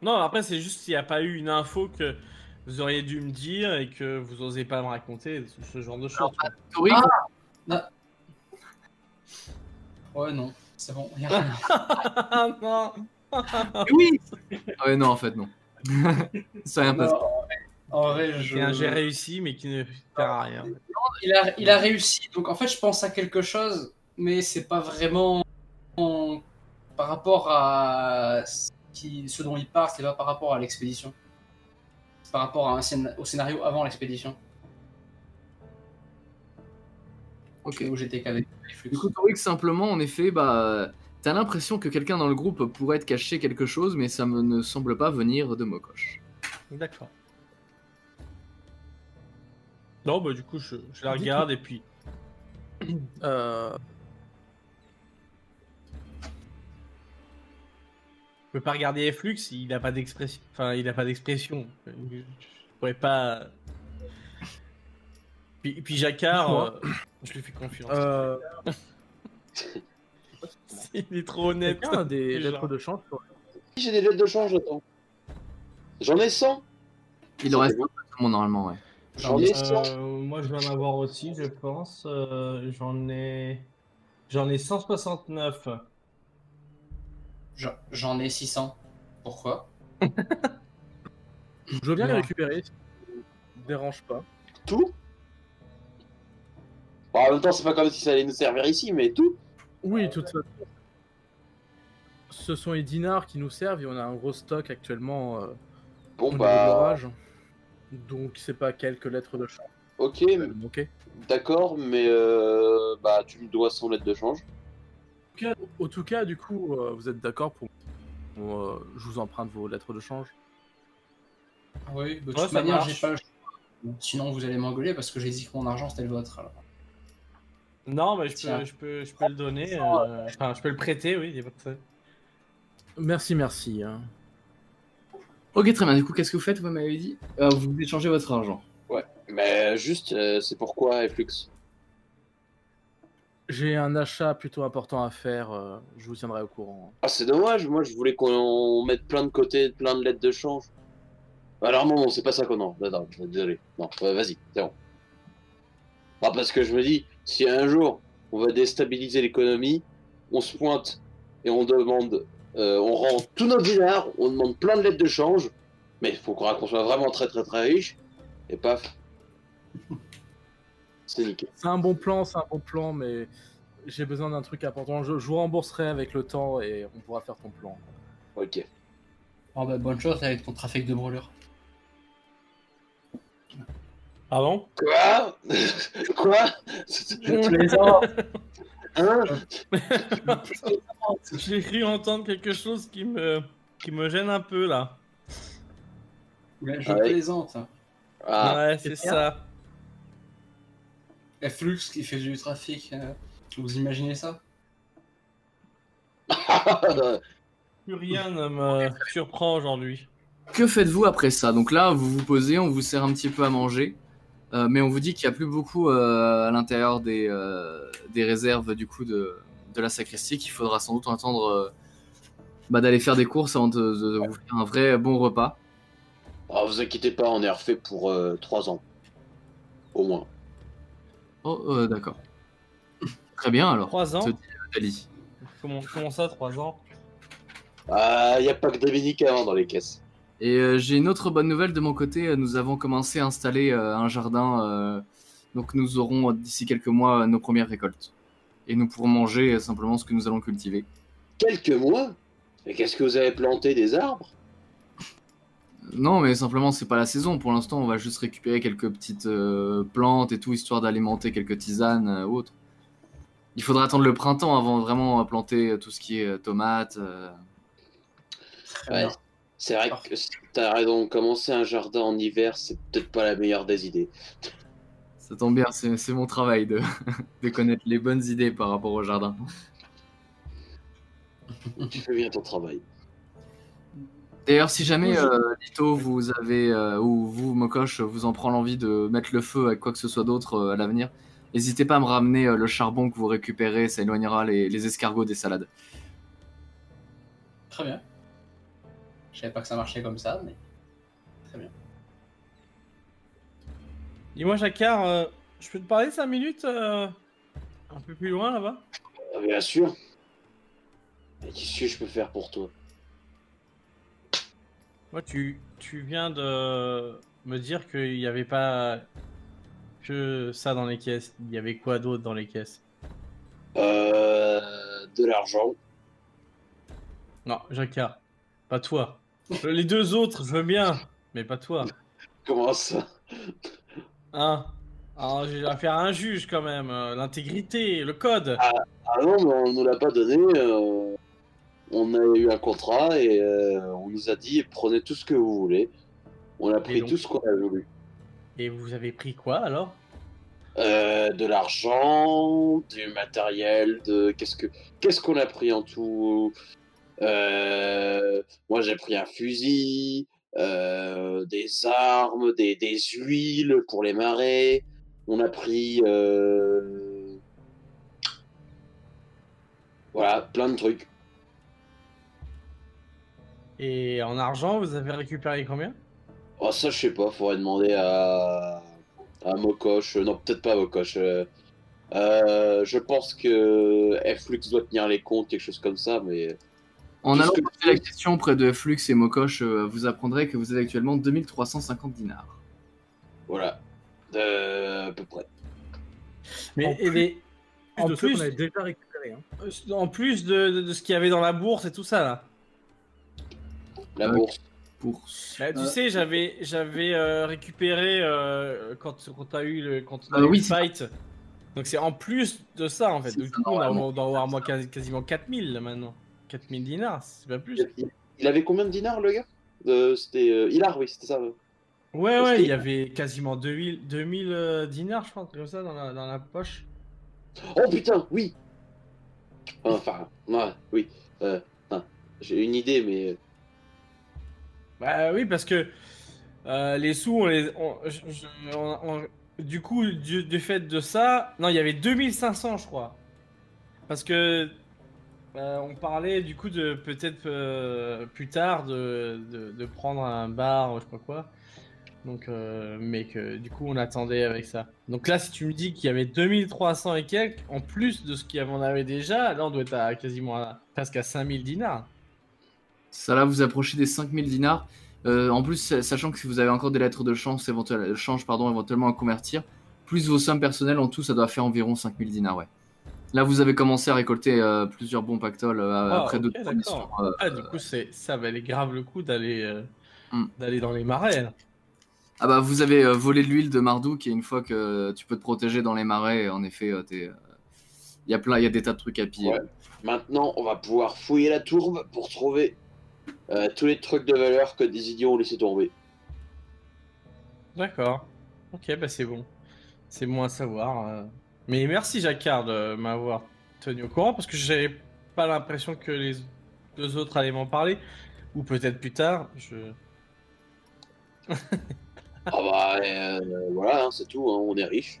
Non, après, c'est juste s'il n'y a pas eu une info que vous auriez dû me dire et que vous osez pas me raconter, ce, ce genre de choses. quoi. Torik, Ouais, non, c'est bon, y a rien. Ah non oui Ah Ouais, non, en fait, non. Ça rien passé. En vrai- je. C'est jet réussi, mais qui ne sert à rien. il a, il a réussi. Donc en fait, je pense à quelque chose, mais c'est pas vraiment en- par rapport à ce, qui- ce dont il parle, c'est pas par rapport à l'expédition. C'est par rapport à un scén- au scénario avant l'expédition, Ok. où j'étais flux. Du coup, Torik, simplement, en effet, bah, t'as l'impression que quelqu'un dans le groupe pourrait te cacher quelque chose, mais ça me ne semble pas venir de Mokosh. D'accord. Non, bah du coup, je, je la regarde et puis. Euh, peux pas regarder Flux, il a pas d'expression. Enfin, il a pas d'expression. Je pourrais pas. Puis, puis Jacquard, euh, je lui fais confiance. euh, Il est trop honnête. des lettres de chance sur- J'ai des lettres de change, attends. J'en ai 100. Il en reste monde, normalement, ouais. J'en ai 100. Euh, moi, je vais en avoir aussi, je pense. Euh, j'en ai. J'en ai 169. J'en- J'en ai 600. Pourquoi? Je veux bien les récupérer, si ça dérange pas. Tout? Bon, en même temps, c'est pas comme si ça allait nous servir ici, mais tout. Oui, de toute façon. Ce sont les dinars qui nous servent et on a un gros stock actuellement. euh, Bon bah. Donc c'est pas quelques lettres de change. ok, Ok. d'accord, mais euh, bah tu me dois 100 lettres de change. Au tout cas, du coup, euh, vous êtes d'accord pour. pour, euh, je vous emprunte vos lettres de change? Oui, de Ouais, toute ça manière, marche. j'ai pas le choix. Sinon, vous allez m'engueuler parce que j'ai dit que mon argent c'était le vôtre. Alors. Non, mais je Tiens. peux, je peux, je peux le donner. euh, Enfin, je peux le prêter, oui. y a pas de problème. Merci, merci. hein. Ok, très bien. Du coup, qu'est-ce que vous faites? Vous m'avez dit? Euh, Vous échangez votre argent. Mais juste, euh, c'est pourquoi Flux? J'ai un achat plutôt important à faire. euh, je vous tiendrai au courant. Ah, c'est dommage, moi je voulais qu'on mette plein de côtés, plein de lettres de change. Alors non, non, c'est pas ça qu'on a. Désolé. Non, ouais, vas-y, c'est bon. Ah, parce que je me dis, si un jour on va déstabiliser l'économie, on se pointe et on demande, euh, on rend tous nos dinars, on demande plein de lettres de change, mais il faut qu'on soit vraiment très très très riche, et paf. C'est nickel. C'est un bon plan, c'est un bon plan, mais j'ai besoin d'un truc important. Je, je vous rembourserai avec le temps et on pourra faire ton plan. Ok. Oh, bah, bonne chose avec ton trafic de brûlures. Pardon? Quoi? Quoi? Je plaisante. Hein? J'ai cru entendre quelque chose qui me, qui me gêne un peu là. Ouais, Je Ah ouais. plaisante. Ah, ouais, c'est ça. Et Flux qui fait du trafic, euh, vous imaginez ça? Plus rien ne me surprend aujourd'hui. Que faites-vous après ça? Donc là, vous vous posez, on vous sert un petit peu à manger, euh, mais on vous dit qu'il n'y a plus beaucoup euh, à l'intérieur des, euh, des réserves du coup de, de la sacristie, qu'il faudra sans doute attendre euh, bah, d'aller faire des courses avant de, de vous faire un vrai bon repas. Ah, vous inquiétez pas, on est refait pour 3 ans. Au moins. Oh, euh, d'accord. Très bien alors. Trois ans te dit Dali. comment, comment ça, trois ans? Ah, y a pas que Dominique avant dans les caisses. Et euh, j'ai une autre bonne nouvelle de mon côté. euh, Nous avons commencé à installer euh, un jardin. euh, donc nous aurons d'ici quelques mois nos premières récoltes. Et nous pourrons manger simplement ce que nous allons cultiver. Quelques mois? Mais qu'est-ce que vous avez planté Des arbres? Non, mais simplement c'est pas la saison. Pour l'instant, on va juste récupérer quelques petites euh, plantes et tout, histoire d'alimenter quelques tisanes euh, ou autres. Il faudra attendre le printemps avant vraiment planter tout ce qui est euh, tomates. euh. Ouais. C'est vrai que t'as raison, commencer un jardin en hiver, c'est peut-être pas la meilleure des idées. Ça tombe bien, c'est c'est mon travail de, de connaître les bonnes idées par rapport au jardin. Tu fais bien ton travail. D'ailleurs, si jamais euh, Lito, vous avez, euh, ou vous, Mokosh, vous en prend l'envie de mettre le feu avec quoi que ce soit d'autre euh, à l'avenir, n'hésitez pas à me ramener euh, le charbon que vous récupérez, ça éloignera les, les escargots des salades. Très bien. Je savais pas que ça marchait comme ça, mais très bien. Dis-moi, Jacquard, euh, je peux te parler 5 minutes euh, un peu plus loin là-bas? Bien sûr. Mais qu'est-ce que je peux faire pour toi? Moi, tu, tu viens de me dire qu'il n'y avait pas que ça dans les caisses. Il y avait quoi d'autre dans les caisses? Euh. De l'argent. Non, Jacquard, pas toi. Les deux autres, je veux bien, mais pas toi. Comment ça? Hein? Alors, j'ai affaire à un juge quand même. euh, L'intégrité, le code. Ah non, mais on nous l'a pas donné. euh, On a eu un contrat et euh, on nous a dit prenez tout ce que vous voulez. On a pris donc tout ce qu'on a voulu. Et vous avez pris quoi alors? Euh, de l'argent, du matériel, de qu'est-ce que qu'est-ce qu'on a pris en tout? Euh, Moi j'ai pris un fusil, des armes, des, des huiles pour les marées. On a pris voilà plein de trucs. Et en argent, vous avez récupéré combien? Oh ça je sais pas, faudrait demander à à Mokosh. Non peut-être pas Mokosh. euh, euh, je pense que Flux doit tenir les comptes, quelque chose comme ça, mais En allant que- poser la question auprès de Flux et Mokosh, euh, vous apprendrez que vous avez actuellement 2350 dinars. Voilà. Euh, à peu près. Mais En et plus- les- En plus, plus, on avait déjà récupéré. hein. en plus de, de- de ce qu'il y avait dans la bourse et tout ça là. La bourse. pour. Bah, tu sais, j'avais j'avais euh, récupéré euh, quand quand t'as eu le quand on a Euh, eu oui, le c'est fight. Donc c'est en plus de ça en fait. Donc, ça, du coup, on, a- normalement. on doit avoir moi, quasi- quasiment 4000 là, maintenant. 4000 dinars, c'est pas plus. Il, il avait combien de dinars, le gars? Euh, C'était euh, Hilar, oui, c'était ça. ouais. Ouais, il y avait quasiment 2000, 2000 euh, dinars, je pense, comme ça, dans la, dans la poche. Oh putain, oui Enfin, ouais, oui. Euh, J'ai une idée, mais. Bah oui, parce que euh, les sous, du coup, du, fait de ça, non, il y avait 2500, je crois. Parce que euh, on parlait du coup de peut-être euh, plus tard de, prendre un bar, je sais quoi. Donc, mais que du coup, on attendait avec ça. Donc là, si tu me dis qu'il y avait 2300 et quelques, en plus de ce qu'il y avait- déjà, là, on doit être à quasiment presque à 5000 dinars. Ça là, vous approchez des 5000 dinars. Euh, en plus, sa- sachant que si vous avez encore des lettres de change, éventuellement, change pardon, éventuellement à convertir, plus vos sommes personnelles en tout, ça doit faire environ 5000 dinars. Ouais. Là, vous avez commencé à récolter euh, plusieurs bons pactoles euh, Ah, après d'accord. missions. euh, Ah, du coup, c'est ça valait grave le coup d'aller euh, Hmm. d'aller dans les marais. là. Ah bah vous avez euh, volé de l'huile de Marduk et une fois que tu peux te protéger dans les marais, en effet, euh, t'es, euh, il y a plein, il y a des tas de trucs à piller. Ouais. Maintenant, on va pouvoir fouiller la tourbe pour trouver euh, tous les trucs de valeur que des idiots ont laissé tomber. D'accord. Ok, bah c'est bon. C'est bon à savoir. euh. Mais merci Jacquard de m'avoir tenu au courant parce que j'avais pas l'impression que les deux autres allaient m'en parler. Ou peut-être plus tard. Je... Ah bah, euh, voilà, hein, c'est tout, hein, on est riche.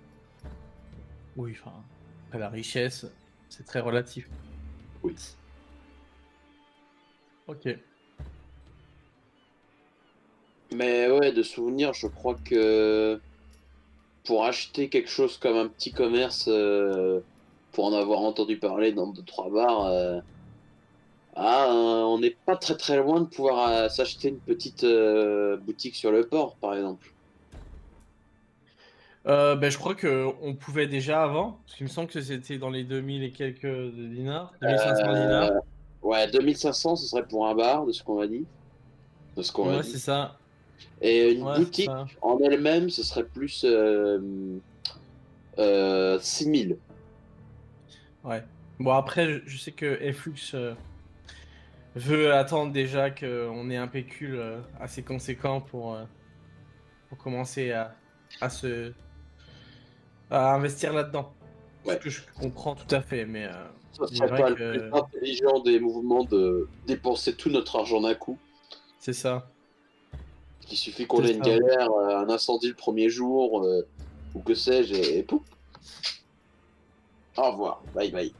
Oui, enfin, la richesse, c'est très relatif. Oui. Ok. Mais ouais, de souvenir, je crois que pour acheter quelque chose comme un petit commerce, euh, pour en avoir entendu parler dans deux trois bars, euh, ah, euh, on n'est pas très très loin de pouvoir euh, s'acheter une petite boutique sur le port, par exemple. Ben, je crois que on pouvait déjà avant, parce qu'il me semble que c'était dans les 2000 et quelques dinars, 2500 Euh, dinars. Ouais, 2500, ce serait pour un bar, de ce qu'on m'a dit. De ce qu'on Ouais, c'est ça. Et une Ouais, boutique en elle-même, ce serait plus euh, euh, 6000. Ouais. Bon, après, je, sais que Flux euh, veut attendre déjà qu'on ait un pécule euh, assez conséquent pour, euh, pour commencer à, à se à investir là-dedans. Ouais. Ce que je comprends tout à fait, mais euh, Ça serait pas que- le plus intelligent des mouvements de dépenser tout notre argent d'un coup. c'est ça. Il suffit qu'on ait une galère, euh, un incendie le premier jour, euh, ou que sais-je, et, et pouf. Au revoir, bye bye.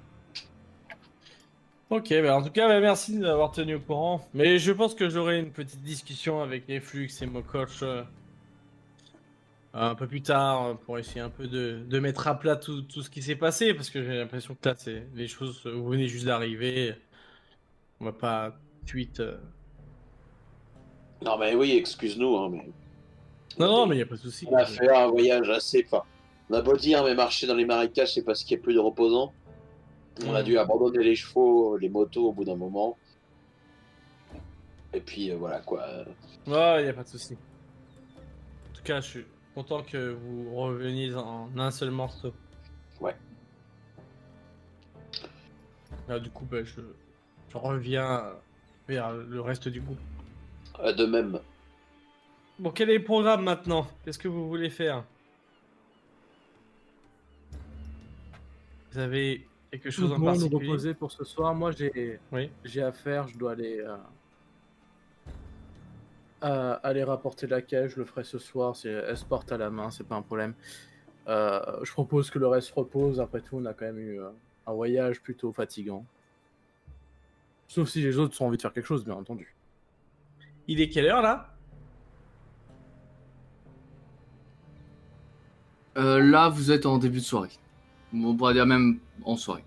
Ok, bah en tout cas, bah, merci de m'avoir tenu au courant. Mais je pense que j'aurai une petite discussion avec les Flux et mon coach euh, un peu plus tard pour essayer un peu de, de mettre à plat tout, tout ce qui s'est passé parce que j'ai l'impression que là, c'est les choses, vous venez juste d'arriver. On va pas euh, Non mais oui, excuse-nous, hein, mais Non, non, mais il n'y a pas de souci. on a fait un voyage assez... Enfin, on a beau dire, mais marcher dans les marécages, c'est parce qu'il n'y a plus de reposants. On a Mm. dû abandonner les chevaux, les motos au bout d'un moment. Et puis euh, voilà quoi. Ouais, il n'y a pas de souci. En tout cas, je suis content que vous reveniez en un seul morceau. Ouais. Là, du coup, bah, je, je reviens vers le reste du groupe. Euh, de même. Bon, quel est le programme maintenant? Qu'est-ce que vous voulez faire? Vous avez quelque Tout chose le en monde nous particulier? reposer pour ce soir. Moi, j'ai Oui. j'ai à faire. Je dois aller euh, à- aller rapporter la caisse. Je le ferai ce soir. C'est escorte à la main. C'est pas un problème. Euh, je propose que le reste repose. Après tout, on a quand même eu euh, un voyage plutôt fatigant. Sauf si les autres ont envie de faire quelque chose, bien entendu. Il est quelle heure là? Euh, là, vous êtes en début de soirée. On pourrait dire même en soirée.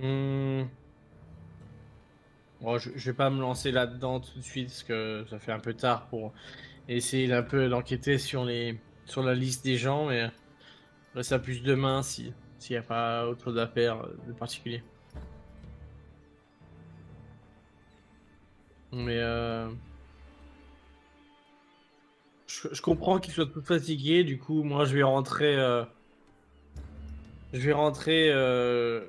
Hmm. Bon, je, je vais pas me lancer là-dedans tout de suite parce que ça fait un peu tard pour essayer d'un peu d'enquêter sur les sur la liste des gens, mais ça plus demain si s'il n'y a pas autre chose à faire de particulier. Mais euh... je, je comprends qu'il soit tout fatigué, du coup, moi je vais rentrer. euh, Je vais rentrer euh,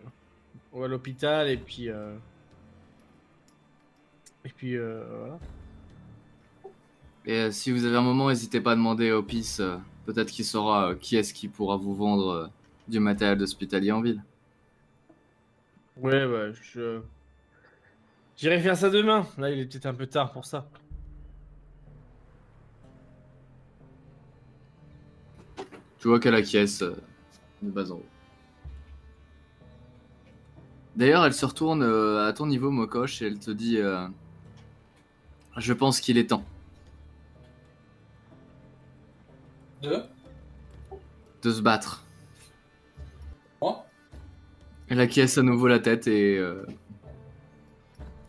à l'hôpital et puis. euh, Et puis euh, voilà. Et euh, si vous avez un moment, n'hésitez pas à demander au PIS. Peut-être qu'il saura qui est-ce qui pourra vous vendre du matériel d'hospitalier en ville. Ouais, ouais, je. J'irai faire ça demain. Là, il est peut-être un peu tard pour ça. Tu vois qu'elle acquiesce euh, de bas en haut. D'ailleurs, elle se retourne euh, à ton niveau, Mokosh, et elle te dit euh, Je pense qu'il est temps Deux. de se battre. Moi Elle acquiesce à nouveau la tête et euh,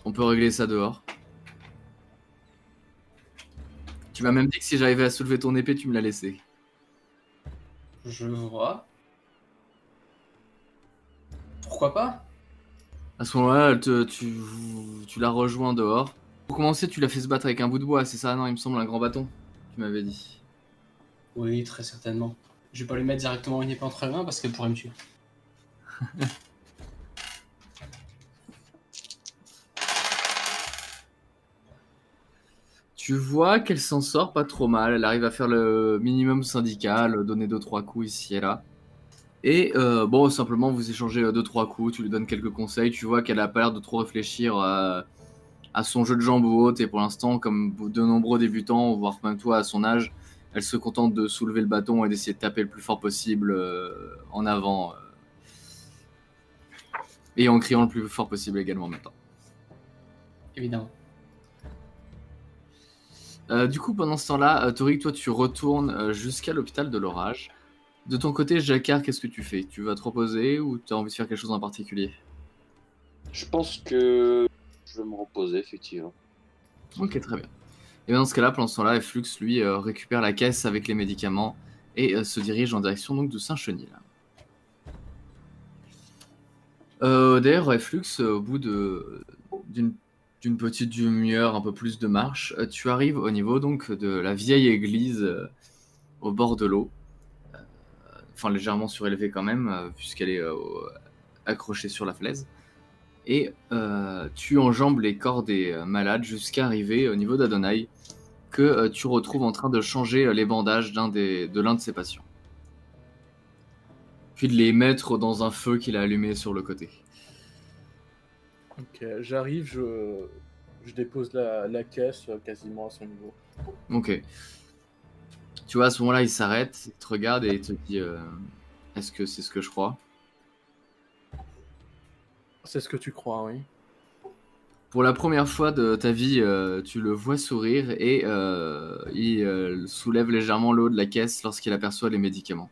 on peut régler ça dehors. Tu m'as même dit que si j'arrivais à soulever ton épée, tu me la laissais. Je vois. Pourquoi pas? À ce moment-là, te- tu, tu la rejoins dehors. Pour commencer, tu l'as fait se battre avec un bout de bois, c'est ça? Non, il me semble un grand bâton. Tu m'avais dit. Oui, très certainement. Je vais pas lui mettre directement une épée entre les mains parce qu'elle pourrait me tuer. Tu vois qu'elle s'en sort pas trop mal. Elle arrive à faire le minimum syndical, donner deux trois coups ici et là. Et euh, bon, simplement vous échangez euh, deux trois coups. Tu lui donnes quelques conseils. Tu vois qu'elle a pas l'air de trop réfléchir euh, à son jeu de jambes ou autre. Et pour l'instant, comme de nombreux débutants, voire même toi à son âge, elle se contente de soulever le bâton et d'essayer de taper le plus fort possible en avant. et en criant le plus fort possible également maintenant. Évidemment. Euh, du coup, pendant ce temps-là, euh, Torik, toi, tu retournes euh, jusqu'à l'hôpital de l'orage. De ton côté, Jacquard, qu'est-ce que tu fais? Tu vas te reposer ou tu as envie de faire quelque chose en particulier? Je pense que je vais me reposer, effectivement. Ok, très bien. Et bien dans ce cas-là, pendant ce temps-là, Flux, lui, euh, récupère la caisse avec les médicaments et euh, se dirige en direction donc, de Saint-Chenil. Euh, D'ailleurs, Flux, au bout d'une d'une petite demi-heure, un peu plus de marche, euh, tu arrives au niveau donc de la vieille église euh, au bord de l'eau. Euh, Enfin, légèrement surélevée quand même, puisqu'elle est accrochée sur la falaise et tu enjambes les corps des malades jusqu'à arriver au niveau d'Adonai, que tu retrouves en train de changer les bandages d'un des, de l'un de ses patients. Puis de les mettre dans un feu qu'il a allumé sur le côté. Ok, j'arrive, je, je dépose la, la caisse euh, quasiment à son niveau. Ok. Tu vois, à ce moment-là, il s'arrête, il te regarde et il te dit euh, Est-ce que c'est ce que je crois? C'est ce que tu crois, oui. Pour la première fois de ta vie, euh, tu le vois sourire et euh, il soulève légèrement le haut de la caisse lorsqu'il aperçoit les médicaments.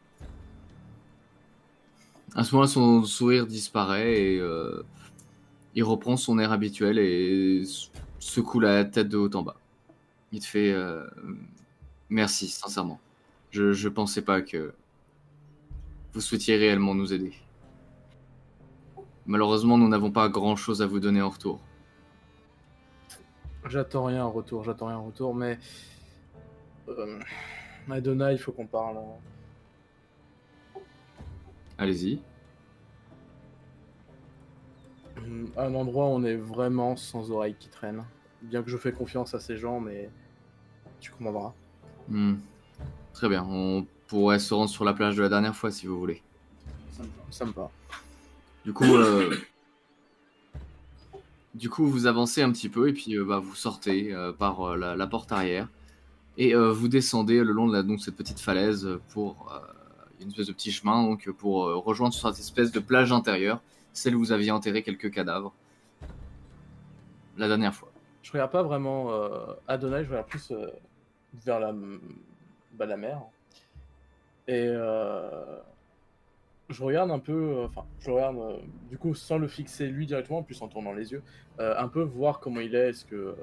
À ce moment-là, son sourire disparaît et il reprend son air habituel et secoue la tête de haut en bas. Il te fait euh, merci, sincèrement. Je, je pensais pas que vous souhaitiez réellement nous aider. Malheureusement, nous n'avons pas grand-chose à vous donner en retour. J'attends rien en retour, j'attends rien en retour, mais. Euh... Madonna, il faut qu'on parle. hein. Allez-y. Un endroit où on est vraiment sans oreilles qui traînent. Bien que je fais confiance à ces gens, mais. Tu comprendras. Hmm. Très bien, on pourrait se rendre sur la plage de la dernière fois si vous voulez. Ça me va. Ça me va. Du coup, euh, du coup, vous avancez un petit peu et puis euh, bah, vous sortez euh, par la, la porte arrière et vous descendez le long de la, donc, cette petite falaise pour une espèce de petit chemin donc pour euh, rejoindre cette espèce de plage intérieure, celle où vous aviez enterré quelques cadavres la dernière fois. Je regarde pas vraiment euh, Adonai, je regarde plus euh, vers la, bah, la mer. Et euh, je regarde un peu, euh, enfin, je regarde euh, du coup sans le fixer lui directement, en plus en tournant les yeux, euh, un peu voir comment il est, est-ce que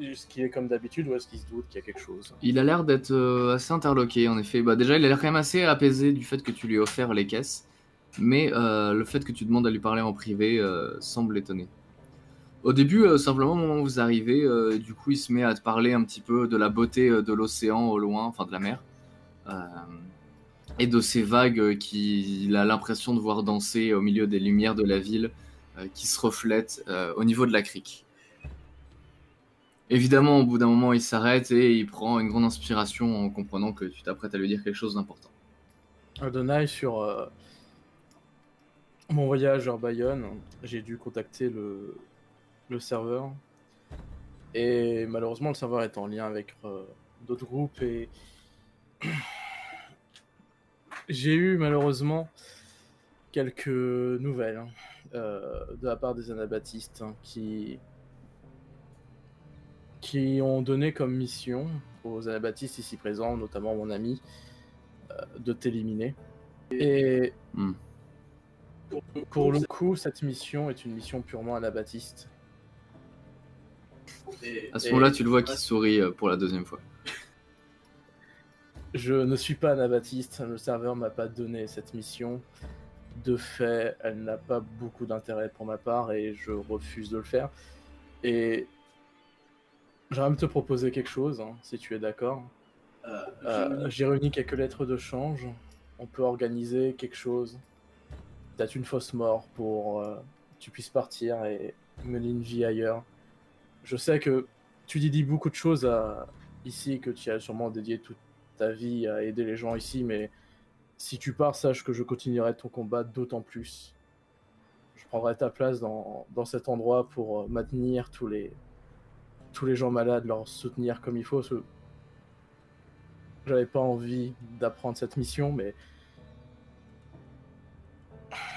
est-ce qu'il est comme d'habitude ou est-ce qu'il se doute qu'il y a quelque chose. Il a l'air d'être assez interloqué, en effet. Bah, déjà, il a l'air quand même assez apaisé du fait que tu lui as offert les caisses. Mais le fait que tu demandes à lui parler en privé semble l'étonner. Au début, simplement, au moment où vous arrivez, du coup, il se met à te parler un petit peu de la beauté de l'océan au loin, enfin de la mer, euh, et de ces vagues euh, qu'il a l'impression de voir danser au milieu des lumières de la ville euh, qui se reflètent euh, au niveau de la crique. Évidemment, au bout d'un moment, il s'arrête et il prend une grande inspiration en comprenant que tu t'apprêtes à lui dire quelque chose d'important. Adonai, sur mon voyage vers Bayonne, j'ai dû contacter le, serveur. Et malheureusement, le serveur est en lien avec d'autres groupes et j'ai eu malheureusement quelques nouvelles hein, euh, de la part des anabaptistes hein, qui qui ont donné comme mission aux anabaptistes ici présents, notamment mon ami, euh, de t'éliminer. Et Hmm. pour, pour le coup, cette mission est une mission purement anabaptiste. À ce Et- moment-là, tu le vois qui sourit euh, pour la deuxième fois. Je ne suis pas anabaptiste, le serveur m'a pas donné cette mission. De fait, elle n'a pas beaucoup d'intérêt pour ma part et je refuse de le faire. Et j'aimerais te proposer quelque chose, hein, si tu es d'accord. Euh, J'ai réuni quelques lettres de change. On peut organiser quelque chose. Peut-être une fausse mort pour euh, que tu puisses partir et mener une vie ailleurs. Je sais que tu dédies beaucoup de choses à ici, que tu as sûrement dédié toute ta vie à aider les gens ici, mais si tu pars, sache que je continuerai ton combat d'autant plus. Je prendrai ta place dans, dans cet endroit pour euh, maintenir tous les, tous les gens malades, leur soutenir comme il faut. que J'avais pas envie d'apprendre cette mission, mais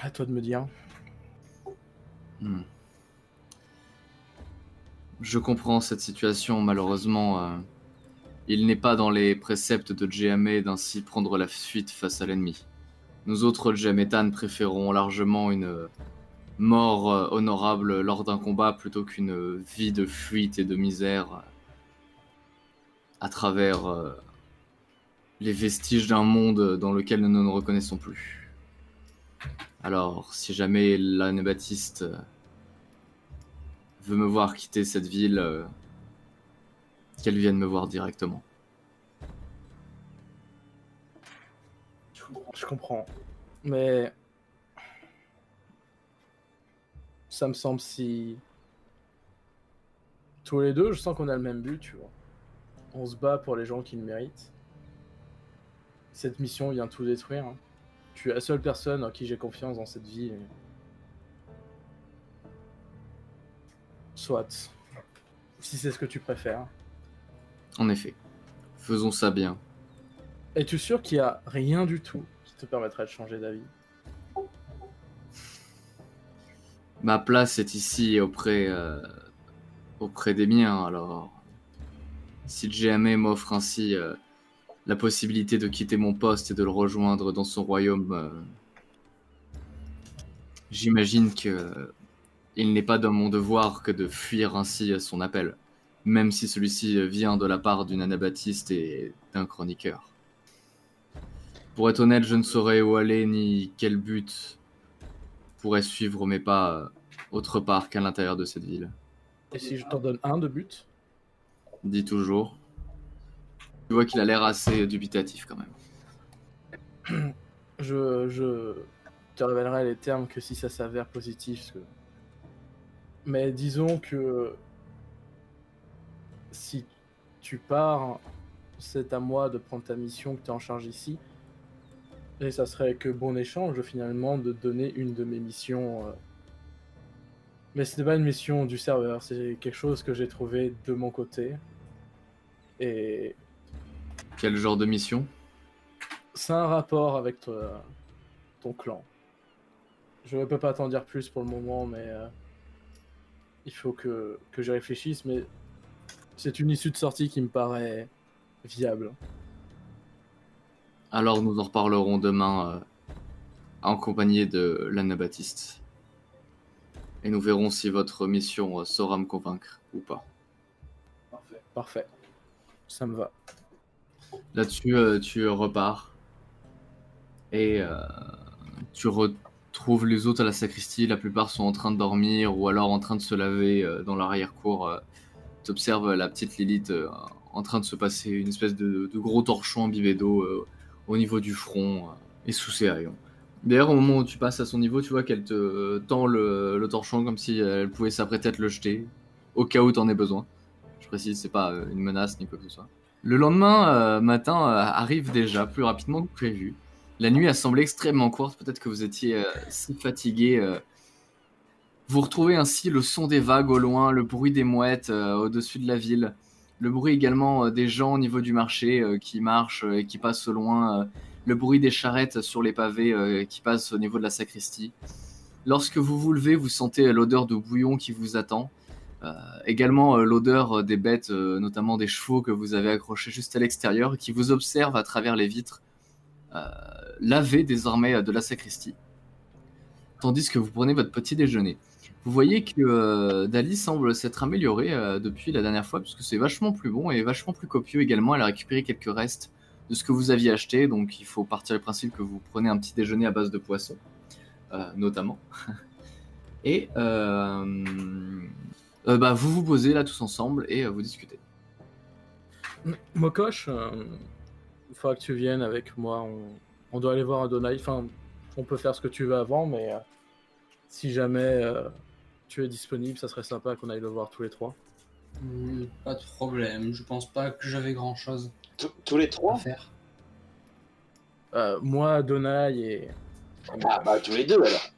à toi de me dire. Hmm. Je comprends cette situation, malheureusement. euh, il n'est pas dans les préceptes de GMA d'ainsi prendre la fuite face à l'ennemi. Nous autres Jametan préférons largement une mort euh, honorable lors d'un combat plutôt qu'une vie de fuite et de misère à travers euh, les vestiges d'un monde dans lequel nous ne nous reconnaissons plus. Alors, si jamais l'anabaptiste euh, veut me voir quitter cette ville, euh, qu'elle vienne me voir directement. Je comprends. Mais ça me semble si tous les deux, je sens qu'on a le même but, tu vois. On se bat pour les gens qui le méritent. Cette mission vient tout détruire. hein. Tu es la seule personne en qui j'ai confiance dans cette vie. Soit. Si c'est ce que tu préfères. En effet, faisons ça bien. Es-tu sûr qu'il n'y a rien du tout qui te permettrait de changer d'avis? Ma place est ici auprès, euh, auprès des miens, alors. Si GMA m'offre ainsi euh, la possibilité de quitter mon poste et de le rejoindre dans son royaume, euh, j'imagine que il n'est pas dans mon devoir que de fuir ainsi son appel, même si celui-ci vient de la part d'une anabaptiste et d'un chroniqueur. Pour être honnête, je ne saurais où aller ni quel but pourrait suivre mes pas autre part qu'à l'intérieur de cette ville. Et si je t'en donne un de but? Dis toujours. Tu vois qu'il a l'air assez dubitatif quand même. je, je te révélerai les termes que si ça s'avère positif. que- Mais disons que si tu pars, c'est à moi de prendre ta mission que tu es en charge ici. Et ça serait que bon échange finalement de donner une de mes missions. euh. Mais ce n'est pas une mission du serveur, c'est quelque chose que j'ai trouvé de mon côté. Et Quel genre de mission? C'est un rapport avec toi- ton clan. Je ne peux pas t'en dire plus pour le moment, mais euh, il faut que, que j'y réfléchisse. Mais c'est une issue de sortie qui me paraît viable. Alors nous en reparlerons demain euh, en compagnie de l'anabaptiste. Et nous verrons si votre mission euh, saura me convaincre ou pas. Parfait. Parfait. Ça me va. Là-dessus, euh, tu repars. Et tu, re- trouves les autres à la sacristie, la plupart sont en train de dormir ou alors en train de se laver dans l'arrière-cour. Tu observes la petite Lilith euh, en train de se passer une espèce de, gros torchon imbibé d'eau au niveau du front euh, et sous ses rayons. D'ailleurs, au moment où tu passes à son niveau, tu vois qu'elle te euh, tend le, torchon comme si elle pouvait s'apprêter à te le jeter, au cas où t'en aies besoin. Je précise, c'est pas une menace ni quoi que ce soit. Le lendemain matin arrive déjà plus rapidement que prévu. La nuit a semblé extrêmement courte, peut-être que vous étiez si fatigué. Vous retrouvez ainsi le son des vagues au loin, le bruit des mouettes euh, au-dessus de la ville, le bruit également euh, des gens au niveau du marché euh, qui marchent et qui passent au loin, le bruit des charrettes sur les pavés qui passent au niveau de la sacristie. Lorsque vous vous levez, vous sentez l'odeur de bouillon qui vous attend. Également l'odeur des bêtes, notamment des chevaux que vous avez accrochés juste à l'extérieur, qui vous observent à travers les vitres, lavés désormais de la sacristie. Tandis que vous prenez votre petit déjeuner. Vous voyez que euh, Dali semble s'être améliorée euh, depuis la dernière fois, puisque c'est vachement plus bon et vachement plus copieux également. Elle a récupéré quelques restes de ce que vous aviez acheté, donc il faut partir du principe que vous prenez un petit déjeuner à base de poisson, euh, notamment. et bah, vous vous posez là tous ensemble et vous discutez. Mokosh, euh, il faudra que tu viennes avec moi. On, doit aller voir Adonai. Enfin, on peut faire ce que tu veux avant, mais si jamais tu es disponible, ça serait sympa qu'on aille le voir tous les trois. Hmm, Pas de problème, je pense pas que j'avais grand chose Tous- Tous les à trois faire. Euh, moi, Adonai et. Ah bah tous les deux alors.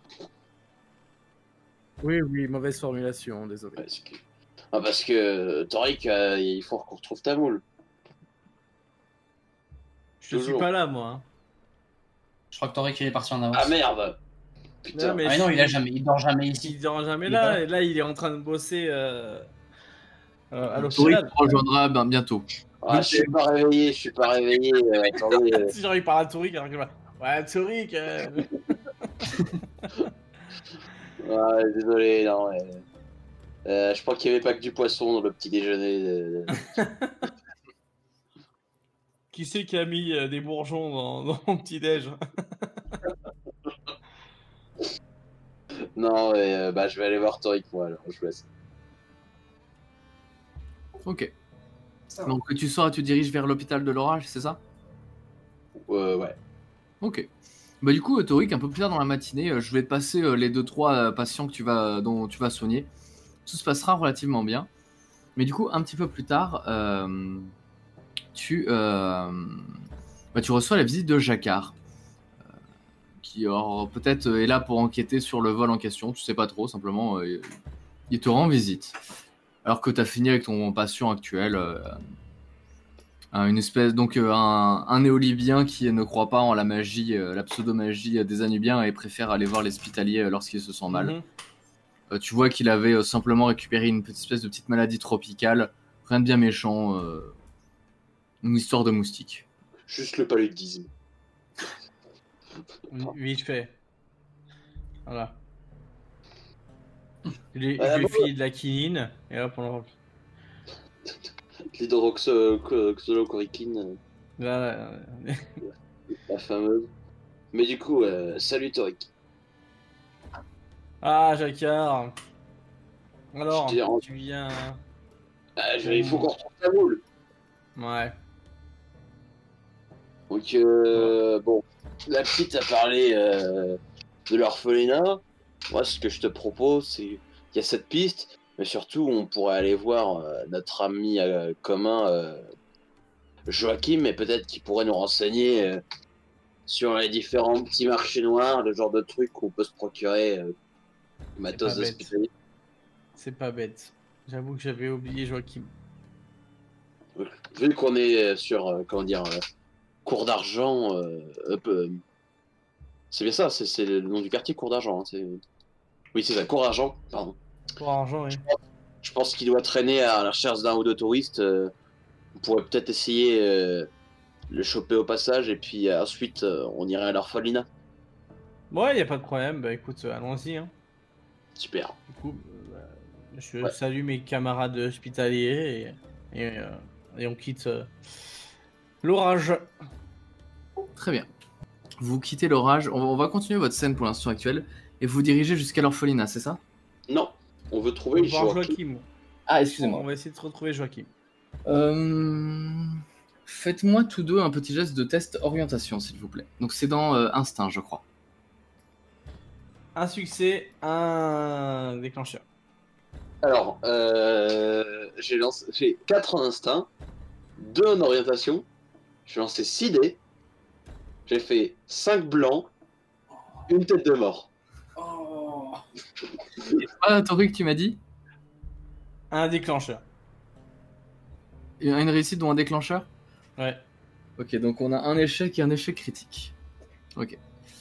Oui, oui, mauvaise formulation, désolé. Parce que, ah, parce que euh, Torik, euh, il faut qu'on retrouve ta moule. Je suis pas là, moi. hein. Je crois que Toric il est parti en avance. Ah merde Putain. Non, mais- Ah, non, il a jamais, il dort jamais Il ici. dort jamais Il là, et là il est en train de bosser euh, euh, à Tori l'hôpital. te rejoindra ben, bientôt. Ah, je suis pas réveillé, je suis pas réveillé. euh, attendez. euh, Si genre il parle à Torik, alors que ouais Torik, euh, ah, désolé, non. ouais. Euh, je crois qu'il n'y avait pas que du poisson dans le petit déjeuner. de- qui c'est qui a mis des bourgeons dans, dans mon petit Non, mais, euh, bah, je vais aller voir Torik, moi, alors je vous laisse. Ok. Ça va. Donc tu sors et tu diriges vers l'hôpital de l'orage, c'est ça? Euh, ouais. Ok. Bah du coup, euh, Torik, un peu plus tard dans la matinée, euh, je vais te passer les deux trois euh, patients que tu vas, dont tu vas soigner. Tout se passera relativement bien. Mais du coup, un petit peu plus tard, euh, tu, euh, bah, tu reçois la visite de Jacquard, euh, qui peut-être euh, est là pour enquêter sur le vol en question. Tu sais pas trop, simplement, euh, il te rend visite. Alors que tu as fini avec ton patient actuel. euh, un- une espèce donc euh, un, un néolibien qui ne croit pas en la magie, euh, la pseudo-magie des Anubiens et préfère aller voir l'hospitalier lorsqu'il se sent mal. Mhm. Euh, tu vois qu'il avait euh, simplement récupéré une petite espèce de petite maladie tropicale, rien de bien méchant, euh, une histoire de moustique. Juste le paludisme. Vite fait. Voilà. Je lui, Ah, je bon. de la quinine, et hop, on le remplit. L'hydroxychloroquine, euh, Là, là, là. la fameuse. Mais du coup, euh, salut Torik. Ah, Jacquard Alors, Je tu viens... Ah, je- il faut qu'on retrouve ta moule. Ouais. Donc, euh, bon, la petite a parlé euh, de l'orphelinat. Moi, ce que je te propose, c'est qu'il y a cette piste, mais surtout, on pourrait aller voir euh, notre ami euh, commun Joachim, et peut-être qu'il pourrait nous renseigner sur les différents petits marchés noirs, le genre de trucs qu'on peut se procurer, matos hospitalier. C'est pas bête. J'avoue que j'avais oublié Joachim. Vu qu'on est sur, comment dire, cours d'argent, euh, euh, c'est bien ça, c'est le nom du quartier, cours d'argent. hein, oui, c'est ça, cours d'argent, pardon. Pour argent, oui. Je pense qu'il doit traîner à la recherche d'un ou deux touristes. euh, on pourrait peut-être essayer euh, le choper au passage et puis ensuite on irait à l'orphelinat. Ouais, y a pas de problème. Bah écoute, allons-y. Hein. Super. Du coup, bah, je Ouais. salue mes camarades hospitaliers et, et, euh, et on quitte euh, l'orage. Très bien. vous quittez l'orage. On, va- on va continuer votre scène pour l'instant actuelle et vous dirigez jusqu'à l'orphelinat, c'est ça? Non, on veut On trouver voir Joachim. Joachim. Ah, On va essayer de retrouver Joachim. Euh, Faites-moi tous deux un petit geste de test orientation, s'il vous plaît. Donc c'est dans euh, instinct, je crois. Un succès, un déclencheur. Alors, euh, j'ai lancé, j'ai 4 en instinct, 2 en orientation, j'ai lancé 6 dés, j'ai fait 5 blancs, une tête de mort. Oh. Ah, Tori, que tu m'as dit Un déclencheur. Une réussite dont un déclencheur Ouais. Ok, donc on a un échec et un échec critique.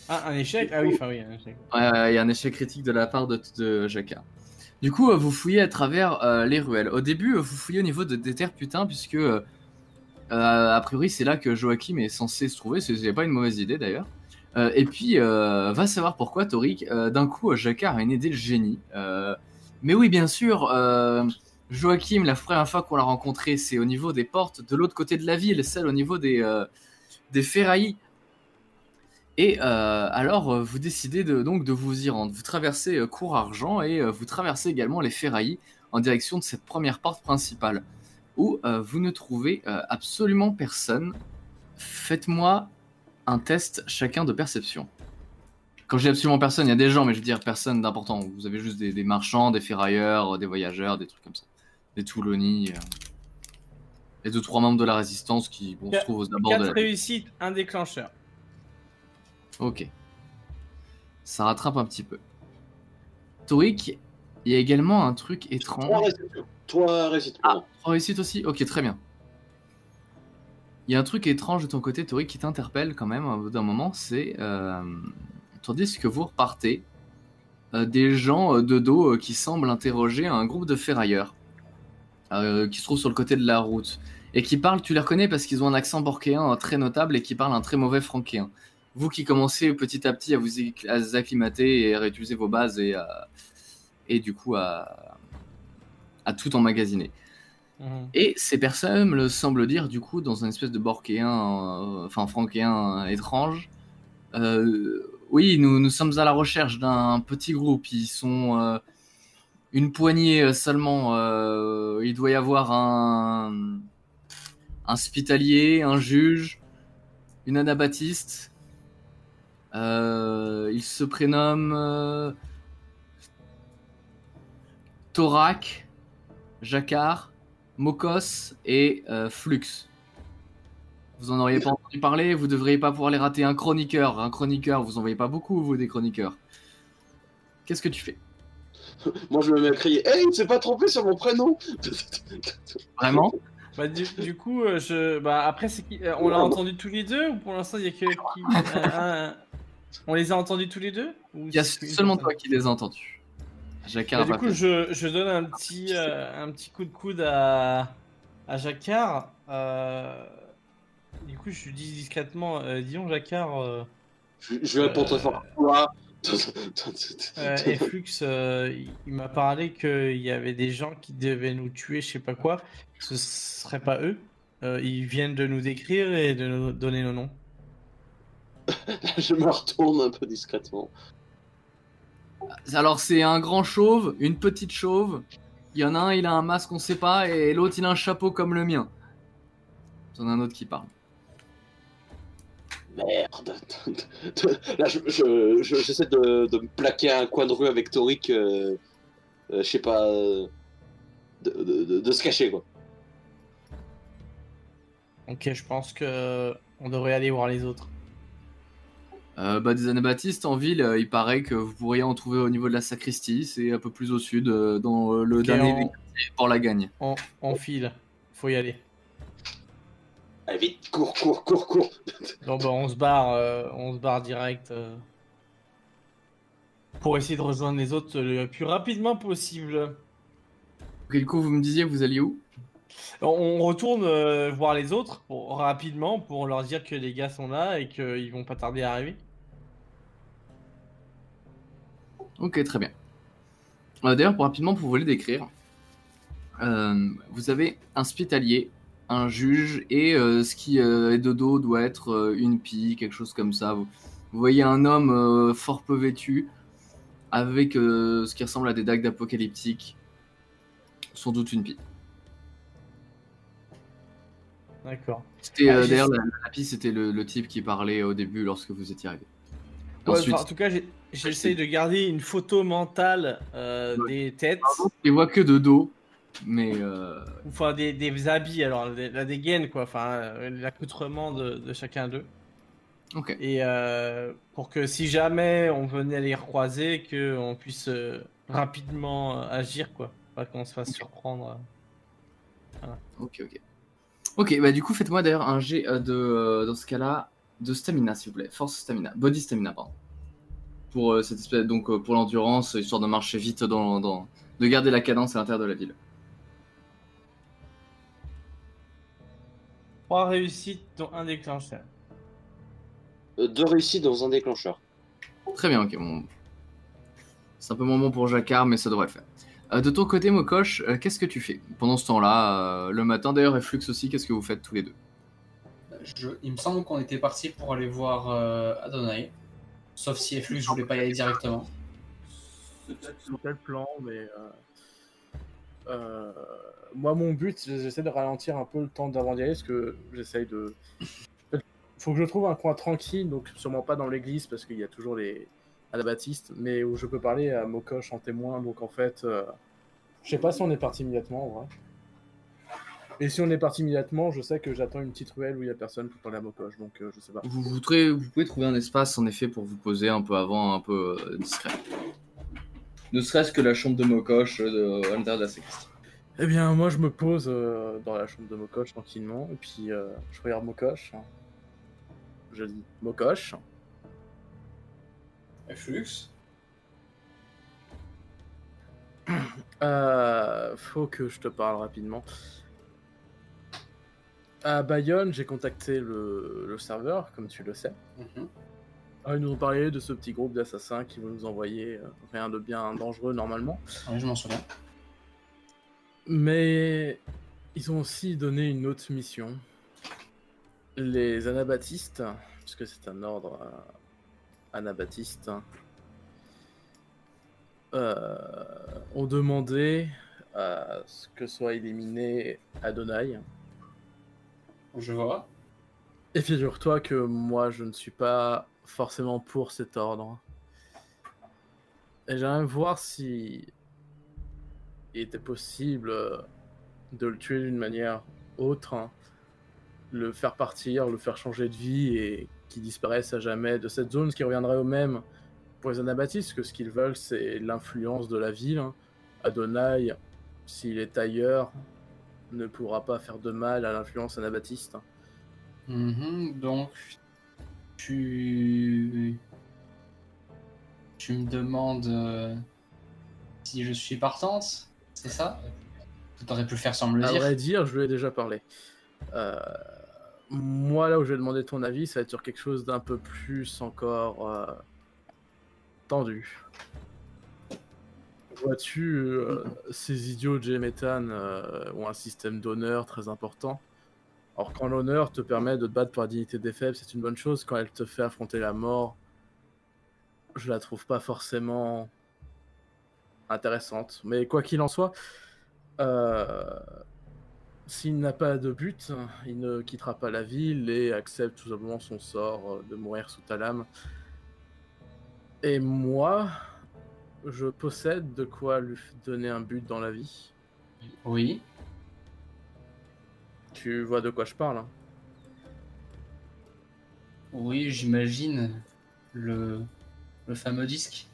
Ah, un échec? Ah oui, enfin oui, un échec. Ouais, ouais, il y a un échec critique de la part de, de Jacquard. Du coup, euh, vous fouillez à travers euh, les ruelles. Au début, euh, vous fouillez au niveau de, des terres putains, puisque euh, a priori c'est là que Joachim est censé se trouver. C'est c'est pas une mauvaise idée d'ailleurs. Euh, et puis, euh, va savoir pourquoi, Torik. euh, D'un coup, Jacquard a une idée de génie. Euh, mais oui, bien sûr, euh, Joachim, la première fois qu'on l'a rencontré, c'est au niveau des portes de l'autre côté de la ville, celle au niveau des, euh, des ferrailles. Et euh, alors, euh, vous décidez de, donc de vous y rendre. Vous traversez euh, Cour Argent et euh, vous traversez également les ferrailles en direction de cette première porte principale, où euh, vous ne trouvez euh, absolument personne. Faites-moi un test chacun de perception. Quand je dis absolument personne, il y a des gens, mais je veux dire personne d'important. Vous avez juste des, des marchands, des ferrailleurs, des voyageurs, des trucs comme ça. Des Touloni. euh, et deux, trois membres de la résistance qui bon, se trouvent aux abords de 4 la réussites, un déclencheur. Ok. Ça rattrape un petit peu. Torik, il y a également un truc 3 étrange. réussites. 3 réussites réussites aussi Ok, très bien. Il y a un truc étrange de ton côté, Torik, qui t'interpelle quand même bout d'un moment, c'est... Euh, tandis que vous repartez, euh, des gens euh, de dos euh, qui semblent interroger un groupe de ferrailleurs, euh, qui se trouvent sur le côté de la route, et qui parlent, tu les reconnais parce qu'ils ont un accent borkéen euh, très notable et qui parlent un très mauvais franquéen. Vous qui commencez petit à petit à vous, à vous acclimater et à réutiliser vos bases et, et du coup à, à tout emmagasiner. Mhm. Et ces personnes me le semblent dire, du coup, dans une espèce de borkéen, euh, enfin franquéen étrange. euh, oui, nous, nous sommes à la recherche d'un petit groupe. Ils sont euh, une poignée seulement. il doit y avoir un, un hospitalier, un juge, une anabaptiste. Euh, il se prénomme euh, Thorac, Jacquard, Mokos et euh, Flux. Vous en auriez pas entendu parler, vous devriez pas pouvoir les rater. Un chroniqueur, un chroniqueur, vous en voyez pas beaucoup, vous, des chroniqueurs. Qu'est-ce que tu fais? Moi, je me mets à crier Hey, il s'est pas trompé sur mon prénom Vraiment? Bah, du, du coup, euh, je... bah, après, c'est qui... euh, on l'a entendu tous les deux ou pour l'instant il y a que qui... un- un- On les a entendus tous les deux Il y a seulement toi qui les as entendus. Jacquard du coup, je, je donne un petit, euh, un petit coup de coude à, à Jacquard. euh, Du coup, je lui dis discrètement euh, Dis-donc, Jacquard euh, Je, je lui réponds très fort euh, et Flux, euh, il, m'a parlé qu'il y avait des gens qui devaient nous tuer, je sais pas quoi. Ce serait pas eux. Euh, ils viennent de nous décrire et de nous donner nos noms. Je me retourne un peu discrètement. Alors, c'est un grand chauve, une petite chauve. Il y en a un, il a un masque, on sait pas, et l'autre, il a un chapeau comme le mien. C'en a un autre qui parle. Merde. Là, je, je- je- j'essaie de, de me plaquer à un coin de rue avec Torik, euh, euh, je sais pas, euh, de, de- de- de se cacher quoi. Ok, je pense que on devrait aller voir les autres. Euh, bah, des anabaptistes en ville, euh, il paraît que vous pourriez en trouver au niveau de la sacristie. C'est un peu plus au sud, euh, dans euh, le Ok, dernier on- des quartiers, pour la gagne. On, on file. Faut y aller. Allez, vite, cours, cours, cours, cours. Non, bah, on se barre, euh, on se barre direct euh, pour essayer de rejoindre les autres le plus rapidement possible. Ok, du coup, vous me disiez, vous alliez où? On, retourne euh, voir les autres rapidement pour leur dire que les gars sont là et qu'ils vont pas tarder à arriver. Ok, très bien. Euh, D'ailleurs, pour rapidement, pour vous les décrire, euh, vous avez un hospitalier, un juge et ce qui est de dos doit être une pie, quelque chose comme ça. Vous, voyez un homme fort peu vêtu avec ce qui ressemble à des dagues d'apocalyptique. Sans doute une pie. D'accord. C'était Ah, euh, j'ai- d'ailleurs la, la c'était le, le type qui parlait au début lorsque vous étiez arrivé. Ouais, Ensuite, enfin, en tout cas, j'essaye de garder une photo mentale euh, Ouais. des têtes, il voit que de dos, mais euh, enfin des, des habits, alors des- la dégaine, quoi, enfin l'accoutrement de, de chacun d'eux. ok. Et euh, pour que si jamais on venait les recroiser, qu'on puisse euh, rapidement euh, agir, quoi. Pas qu'on se fasse surprendre. Ok, ok. Ok, bah du coup, faites-moi d'ailleurs un jet euh, de, euh, dans ce cas-là, de stamina, s'il vous plaît. Force stamina. Body stamina, pardon. Pour euh, cette espèce, donc euh, pour l'endurance, histoire de marcher vite dans, dans, de garder la cadence à l'intérieur de la ville. Trois réussites, dont un déclencheur. Euh, Deux réussites dans un déclencheur. Très bien, ok. Bon. C'est un peu moins bon pour Jacquard, mais ça devrait le faire. Euh, de ton côté, Mokosh, euh, qu'est-ce que tu fais pendant ce temps-là, euh, le matin? D'ailleurs, et Flux aussi, qu'est-ce que vous faites tous les deux? Je- il me semble qu'on était parti pour aller voir euh, Adonai. Sauf si Efflux je voulais pas y aller directement. C'était le plan, mais. euh, euh, moi, mon but, j'essaie de ralentir un peu le temps d'avant d'y aller, parce que j'essaye de. Faut que je trouve un coin tranquille, donc sûrement pas dans l'église, parce qu'il y a toujours les anabaptistes, mais où je peux parler à Mokosh en témoin. Donc en fait, euh, je sais pas si on est parti immédiatement, en vrai. Et si on est parti immédiatement, je sais que j'attends une petite ruelle où il y a personne pour parler à Mokosh, donc euh, je sais pas. vous, vous, trou- vous pouvez trouver un espace, en effet, pour vous poser un peu avant, un peu euh, discret. Ne serait-ce que la chambre de Mokosh euh, de, à l'intérieur de la. Eh bien, moi, je me pose euh, dans la chambre de Mokosh tranquillement, et puis je regarde Mokosh. Je dis Mokosh. Efflux Euh, faut que je te parle rapidement. À Bayonne, j'ai contacté le, le serveur, comme tu le sais. Mhm. Ah, ils nous ont parlé de ce petit groupe d'assassins qui vont nous envoyer euh, rien de bien dangereux normalement. Oui, je m'en souviens. Mais ils ont aussi donné une autre mission. Les anabaptistes, puisque c'est un ordre euh, anabaptiste, euh, ont demandé à ce que soit éliminé Adonai. Je vois. Et figure-toi que moi, je ne suis pas forcément pour cet ordre. Et j'aimerais voir si il était possible euh, de le tuer d'une manière autre, hein. le faire partir, le faire changer de vie et qu'il disparaisse à jamais de cette zone, ce qui reviendrait au même pour les anabaptistes, que ce qu'ils veulent, c'est l'influence de la ville. hein. Adonai, s'il est ailleurs, ne pourra pas faire de mal à l'influence anabaptiste. Mhm, donc, tu... Tu me demandes euh, si je suis partante, c'est ça? Tu aurais pu faire sans me le À dire. vrai dire, je lui ai déjà parlé. Euh, moi, là où je vais demander ton avis, ça va être sur quelque chose d'un peu plus encore euh, tendu. Vois-tu, euh, ces idiots de euh, ont un système d'honneur très important? Alors, quand l'honneur te permet de te battre pour la dignité des faibles, c'est une bonne chose. Quand elle te fait affronter la mort, je la trouve pas forcément intéressante. Mais quoi qu'il en soit, s'il n'a pas de but, il ne quittera pas la ville et accepte tout simplement son sort euh, de mourir sous ta lame. Et moi, je possède de quoi lui donner un but dans la vie. Oui. Tu vois de quoi je parle hein Oui, j'imagine le... le fameux disque.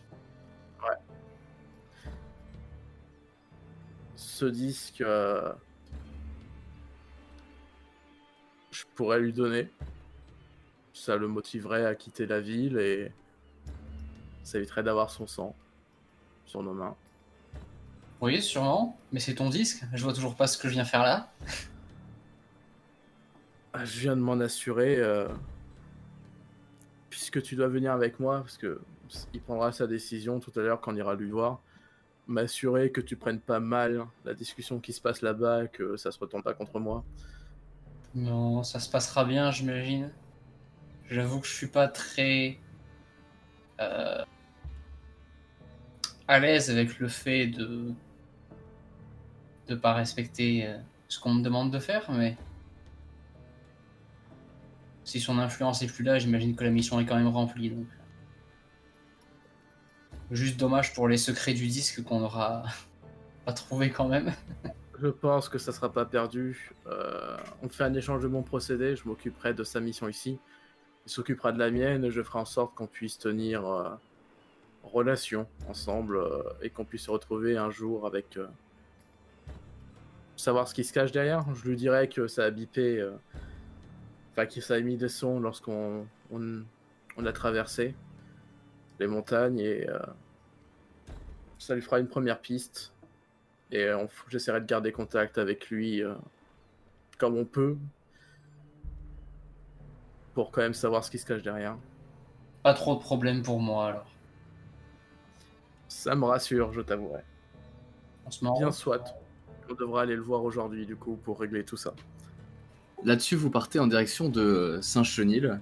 Ce disque, euh, je pourrais lui donner. Ça le motiverait à quitter la ville et ça éviterait d'avoir son sang sur nos mains. Oui, sûrement, mais c'est ton disque. Je vois toujours pas ce que je viens faire là. Ah, Je viens de m'en assurer, euh, puisque tu dois venir avec moi, parce que il prendra sa décision tout à l'heure quand on ira lui voir. M'assurer que tu prennes pas mal la discussion qui se passe là-bas, que ça se retourne pas contre moi. Non, ça se passera bien, j'imagine. J'avoue que je suis pas très euh, à l'aise avec le fait de de pas respecter euh, ce qu'on me demande de faire, mais si son influence est plus là, j'imagine que la mission est quand même remplie. Donc. Juste dommage pour les secrets du disque qu'on aura pas trouvé quand même. Je pense que ça sera pas perdu. Euh, on fait un échange de bons procédés. Je m'occuperai de sa mission ici. Il s'occupera de la mienne. Je ferai en sorte qu'on puisse tenir euh, relation ensemble euh, et qu'on puisse se retrouver un jour avec. savoir ce qui se cache derrière. Je lui dirai que ça a bipé. Enfin, que ça a mis des sons lorsqu'on on, on a traversé les montagnes et ça lui fera une première piste. Et on- j'essaierai de garder contact avec lui euh, comme on peut pour quand même savoir ce qui se cache derrière. Pas trop de problème pour moi alors. Ça me rassure, je t'avouerai. On se Bien soit. On devra aller le voir aujourd'hui du coup pour régler tout ça. Là-dessus, vous partez en direction de Saint-Chenil.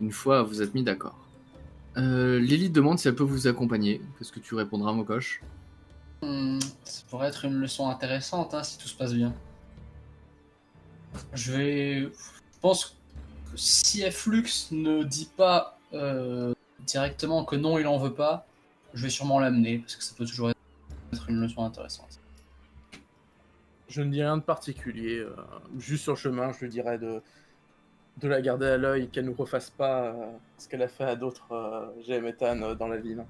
Une fois vous êtes mis d'accord. Euh, Lily demande si elle peut vous accompagner. Qu'est-ce que tu répondras, Mokosh Hmm, ça pourrait être une leçon intéressante hein, si tout se passe bien. Je vais. Je pense que si Flux ne dit pas euh, directement que non, il en veut pas, je vais sûrement l'amener parce que ça peut toujours être une leçon intéressante. Je ne dis rien de particulier. euh, juste sur le chemin, je lui dirais de, de la garder à l'œil, qu'elle ne refasse pas euh, ce qu'elle a fait à d'autres GM dans la ville.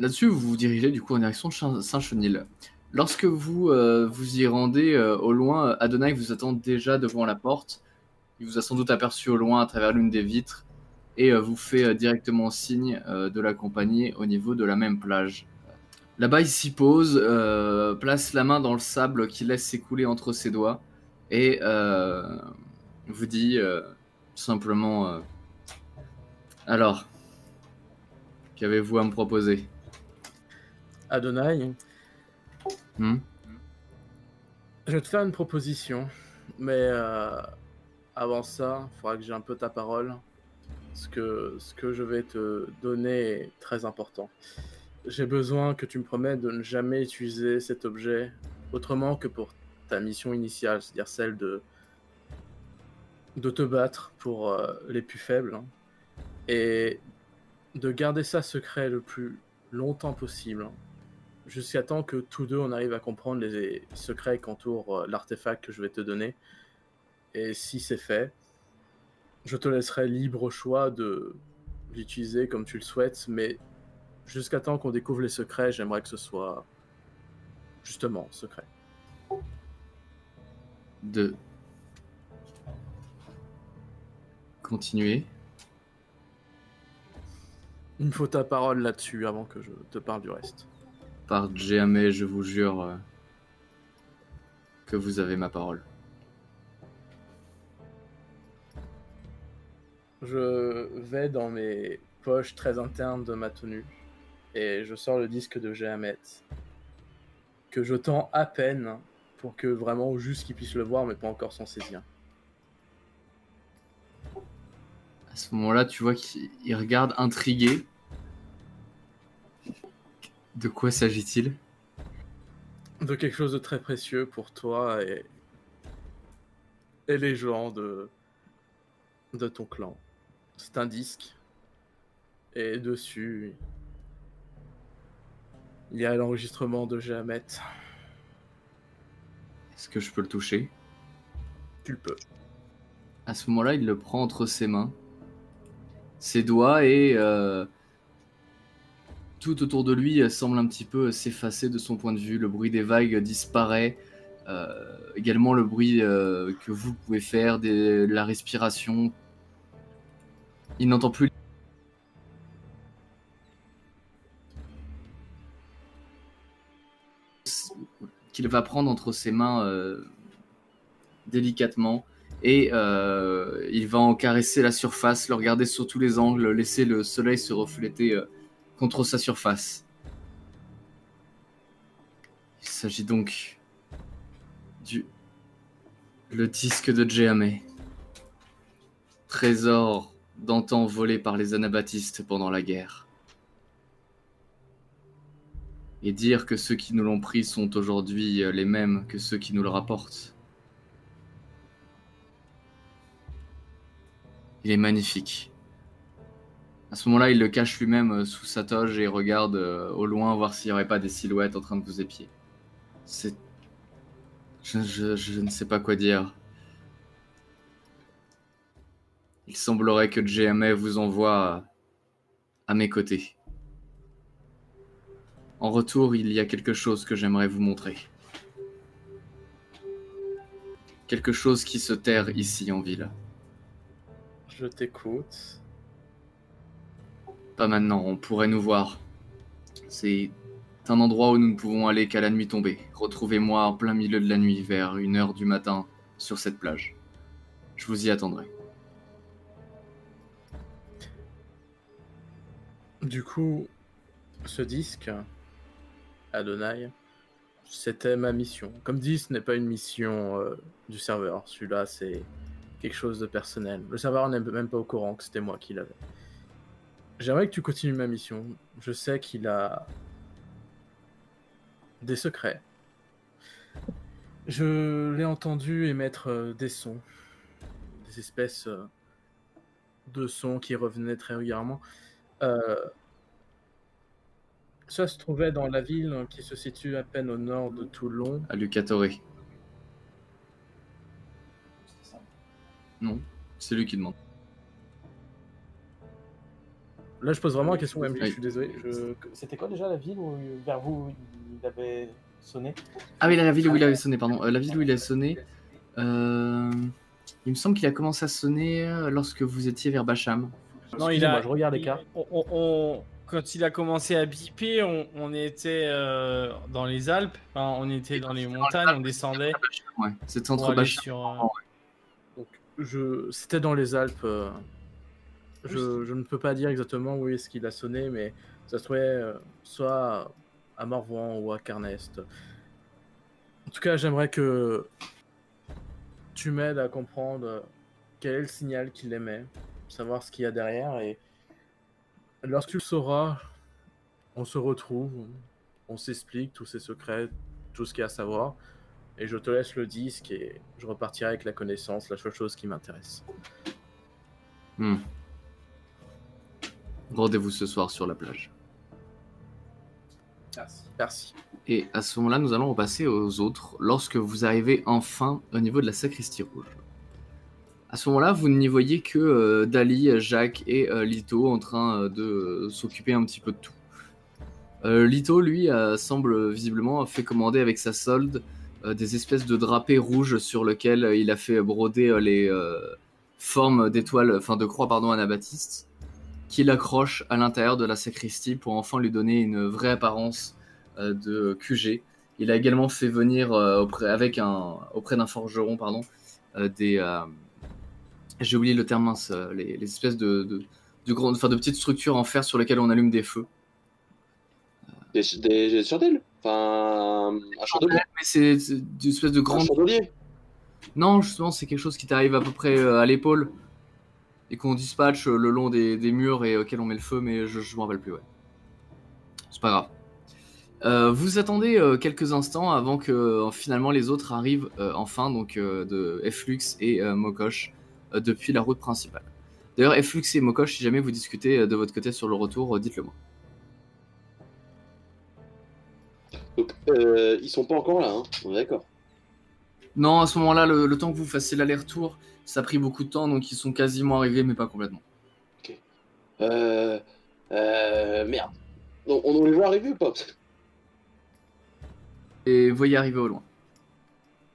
Là-dessus, vous vous dirigez du coup en direction Saint-Chenil. Lorsque vous euh, vous y rendez euh, au loin, euh, Adonai vous attend déjà devant la porte. Il vous a sans doute aperçu au loin à travers l'une des vitres et vous fait directement signe de l'accompagner au niveau de la même plage. Là-bas, il s'y pose, place la main dans le sable qu'il laisse s'écouler entre ses doigts et vous dit simplement Alors, qu'avez-vous à me proposer? Adonai, Hmm je vais te faire une proposition, mais euh, avant ça, il faudra que j'ai un peu ta parole. Ce que, ce que je vais te donner est très important. J'ai besoin que tu me promettes de ne jamais utiliser cet objet autrement que pour ta mission initiale, c'est-à-dire celle de, de te battre pour euh, les plus faibles, hein, et de garder ça secret le plus longtemps possible, jusqu'à temps que tous deux on arrive à comprendre les secrets qu'entoure euh, l'artefact que je vais te donner. Et si c'est fait, je te laisserai libre choix de l'utiliser comme tu le souhaites, mais jusqu'à temps qu'on découvre les secrets, j'aimerais que ce soit justement secret. de continuer. Il me faut ta parole là-dessus avant que je te parle du reste. Par jamais, je vous jure euh, que vous avez ma parole. Je vais dans mes poches très internes de ma tenue et je sors le disque de Gehamet que je tends à peine pour que vraiment juste qu'il puisse le voir mais pas encore s'en saisir. À ce moment-là, tu vois qu'il il regarde intrigué. De quoi s'agit-il? De quelque chose de très précieux pour toi et, et les gens de, de ton clan. C'est un disque et dessus il y a l'enregistrement de Gehamet. Est-ce que je peux le toucher? Tu le peux. À ce moment-là, il le prend entre ses mains, ses doigts et euh, tout autour de lui euh, semble un petit peu s'effacer de son point de vue. Le bruit des vagues disparaît. euh, également le bruit euh, que vous pouvez faire, des- la respiration. Il n'entend plus. qu'il va prendre entre ses mains euh, délicatement et euh, il va en caresser la surface, le regarder sur tous les angles, laisser le soleil se refléter euh, contre sa surface. Il s'agit donc du Le disque de Djéamé. Trésor d'antan volé par les anabaptistes pendant la guerre. Et dire que ceux qui nous l'ont pris sont aujourd'hui euh, les mêmes que ceux qui nous le rapportent. Il est magnifique. À ce moment-là, il le cache lui-même euh, sous sa toge et regarde euh, au loin voir s'il n'y aurait pas des silhouettes en train de vous épier. C'est... Je, ne sais pas quoi dire. Il semblerait que JMA vous envoie à mes côtés. En retour, il y a quelque chose que j'aimerais vous montrer. Quelque chose qui se terre ici en ville. Je t'écoute. Pas maintenant, on pourrait nous voir. C'est un endroit où nous ne pouvons aller qu'à la nuit tombée. Retrouvez-moi en plein milieu de la nuit, vers une heure du matin, sur cette plage. Je vous y attendrai. Du coup, ce disque, Adonai, c'était ma mission. Comme dit, ce n'est pas une mission euh, du serveur. Celui-là, c'est quelque chose de personnel. Le serveur n'est même pas au courant que c'était moi qui l'avais. J'aimerais que tu continues ma mission. Je sais qu'il a des secrets. Je l'ai entendu émettre euh, des sons, des espèces euh, de sons qui revenaient très régulièrement. Euh, ça se trouvait dans la ville qui se situe à peine au nord de Toulon. À ça. Non, c'est lui qui demande. Là, je pose vraiment la question, MJ, je suis désolé. Je... C'était quoi déjà la ville où, vers vous il avait sonné? Ah oui, la ville où il avait sonné, pardon. Euh, la ville où il a sonné. euh, Il me semble qu'il a commencé à sonner euh, lorsque vous étiez vers Bacham. Non, il a. Je regarde les cartes. on- on- on- quand il a commencé à biper, on, on était euh, dans les Alpes. Enfin, on était dans les montagnes, on descendait. Ouais, c'était entre Bacham. sur, Donc, je... C'était dans les Alpes. Je... je ne peux pas dire exactement où est-ce qu'il a sonné, mais ça se trouvait euh, soit à Morvois ou à Carnest. En tout cas, j'aimerais que tu m'aides à comprendre quel est le signal qu'il émet, savoir ce qu'il y a derrière, et lorsque tu le sauras, on se retrouve, on s'explique tous ces secrets, tout ce qu'il y a à savoir, et je te laisse le disque et je repartirai avec la connaissance, la seule chose qui m'intéresse. Hmm. Rendez-vous ce soir sur la plage. Merci. Merci. Et à ce moment-là, nous allons repasser aux autres lorsque vous arrivez enfin au niveau de la sacristie rouge. À ce moment-là, vous n'y voyez que euh, Dali, Jacques et euh, Lito en train euh, de s'occuper un petit peu de tout. Lito, lui, semble visiblement a fait commander avec sa solde des espèces de drapés rouges sur lesquels il a fait broder les formes d'étoiles, enfin de croix, pardon, anabaptistes, qu'il accroche à l'intérieur de la sacristie pour enfin lui donner une vraie apparence euh, de QG. Il a également fait venir euh, auprès, avec un, auprès d'un forgeron pardon, euh, des. J'ai oublié le terme mince, les, les espèces de, de, de, enfin, de petites structures en fer sur lesquelles on allume des feux. Des, chandelles Enfin, un chandelier. Mais c'est des espèces de Un grandes. chandelier. Non, justement, c'est quelque chose qui t'arrive à peu près à l'épaule et qu'on dispatche euh, le long des, murs et auquel on met le feu, mais je, je m'en rappelle plus, ouais. C'est pas grave. Euh, vous attendez euh, quelques instants avant que finalement les autres arrivent enfin, donc de Flux et Mokosh, depuis la route principale. D'ailleurs, Flux et Mokosh, si jamais vous discutez de votre côté sur le retour, dites-le moi. Donc, ils sont pas encore là, hein. On est d'accord. Non, à ce moment-là, le, le temps que vous fassiez l'aller-retour, ça a pris beaucoup de temps, donc ils sont quasiment arrivés, mais pas complètement. Euh, euh, merde. On, on les voit arriver ou pas Et vous voyez arriver au loin.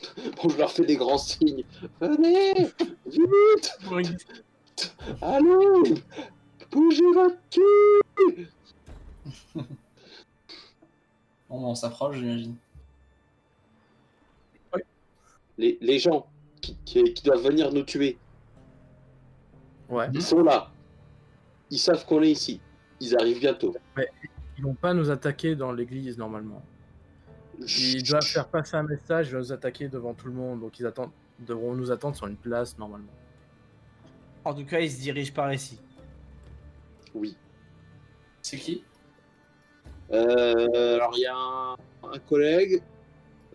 Bon, je leur fais des grands signes. Venez Vite Allez Bougez votre cul Bon, on s'approche, j'imagine. Les, les gens qui, qui- qui doivent venir nous tuer, Ouais. ils sont là. Ils savent qu'on est ici. Ils arrivent bientôt. Ils vont pas nous attaquer dans l'église normalement. Ils doivent faire passer un message, ils doivent nous attaquer devant tout le monde, donc ils attendent, devront nous attendre sur une place normalement. En tout cas, il se dirige par ici. Oui. C'est qui? Euh, alors, il y a un, un collègue.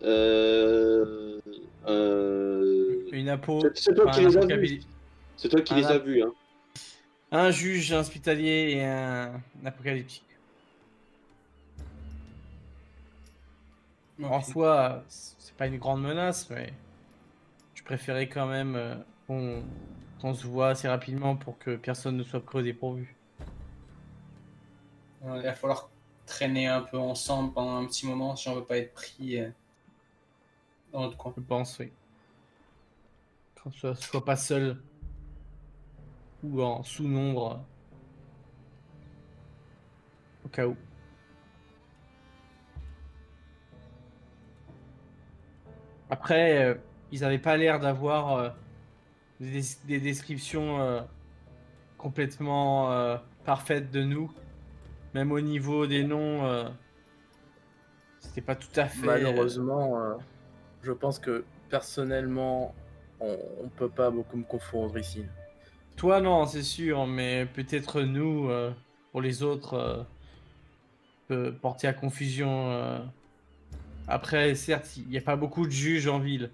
Euh, Une apo. c'est- toi enfin, qui un les as vus. apocalyptique. C'est toi qui Un les as ap- vus. Hein. Un juge, un hospitalier et un, un apocalyptique. En soi, c'est pas une grande menace, mais je préférais quand même euh, qu'on se voit assez rapidement pour que personne ne soit pris au dépourvu. Il va falloir traîner un peu ensemble pendant un petit moment si on veut pas être pris euh, dans notre coin. Je pense, oui. Qu'on soit, soit pas seul ou en sous-nombre au cas où. Après, euh, ils n'avaient pas l'air d'avoir euh, des, des descriptions euh, complètement euh, parfaites de nous. Même au niveau des noms, euh, c'était pas tout à fait. Malheureusement, euh, je pense que personnellement, on, on peut pas beaucoup me confondre ici. Toi, non, c'est sûr, mais peut-être nous, euh, pour les autres, euh, peut porter à confusion. euh. Après, certes, il n'y a pas beaucoup de juges en ville.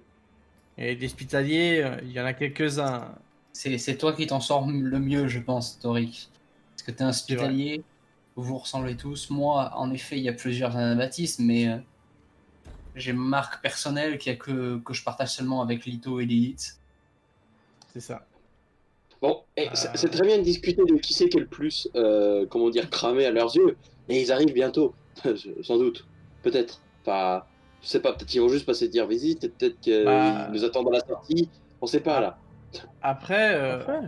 Et d'hospitaliers, il y en a quelques-uns. C'est c'est toi qui t'en sors le mieux, je pense, Toric. Parce que t'es un hospitalier, vous vous ressemblez tous. Moi, en effet, il y a plusieurs anabaptistes, mais euh, j'ai ma marque personnelle qui a que, que je partage seulement avec Lito et Lilith. C'est ça. Bon, et Euh. c'est- très bien de discuter de qui c'est qui est le plus, euh, comment dire, cramé à leurs yeux. Mais ils arrivent bientôt, sans doute. Peut-être. Enfin, je sais pas, peut-être qu'ils vont juste passer dire visite, peut-être qu'ils Bah. nous attendent à la sortie. On sait pas là. Après, euh,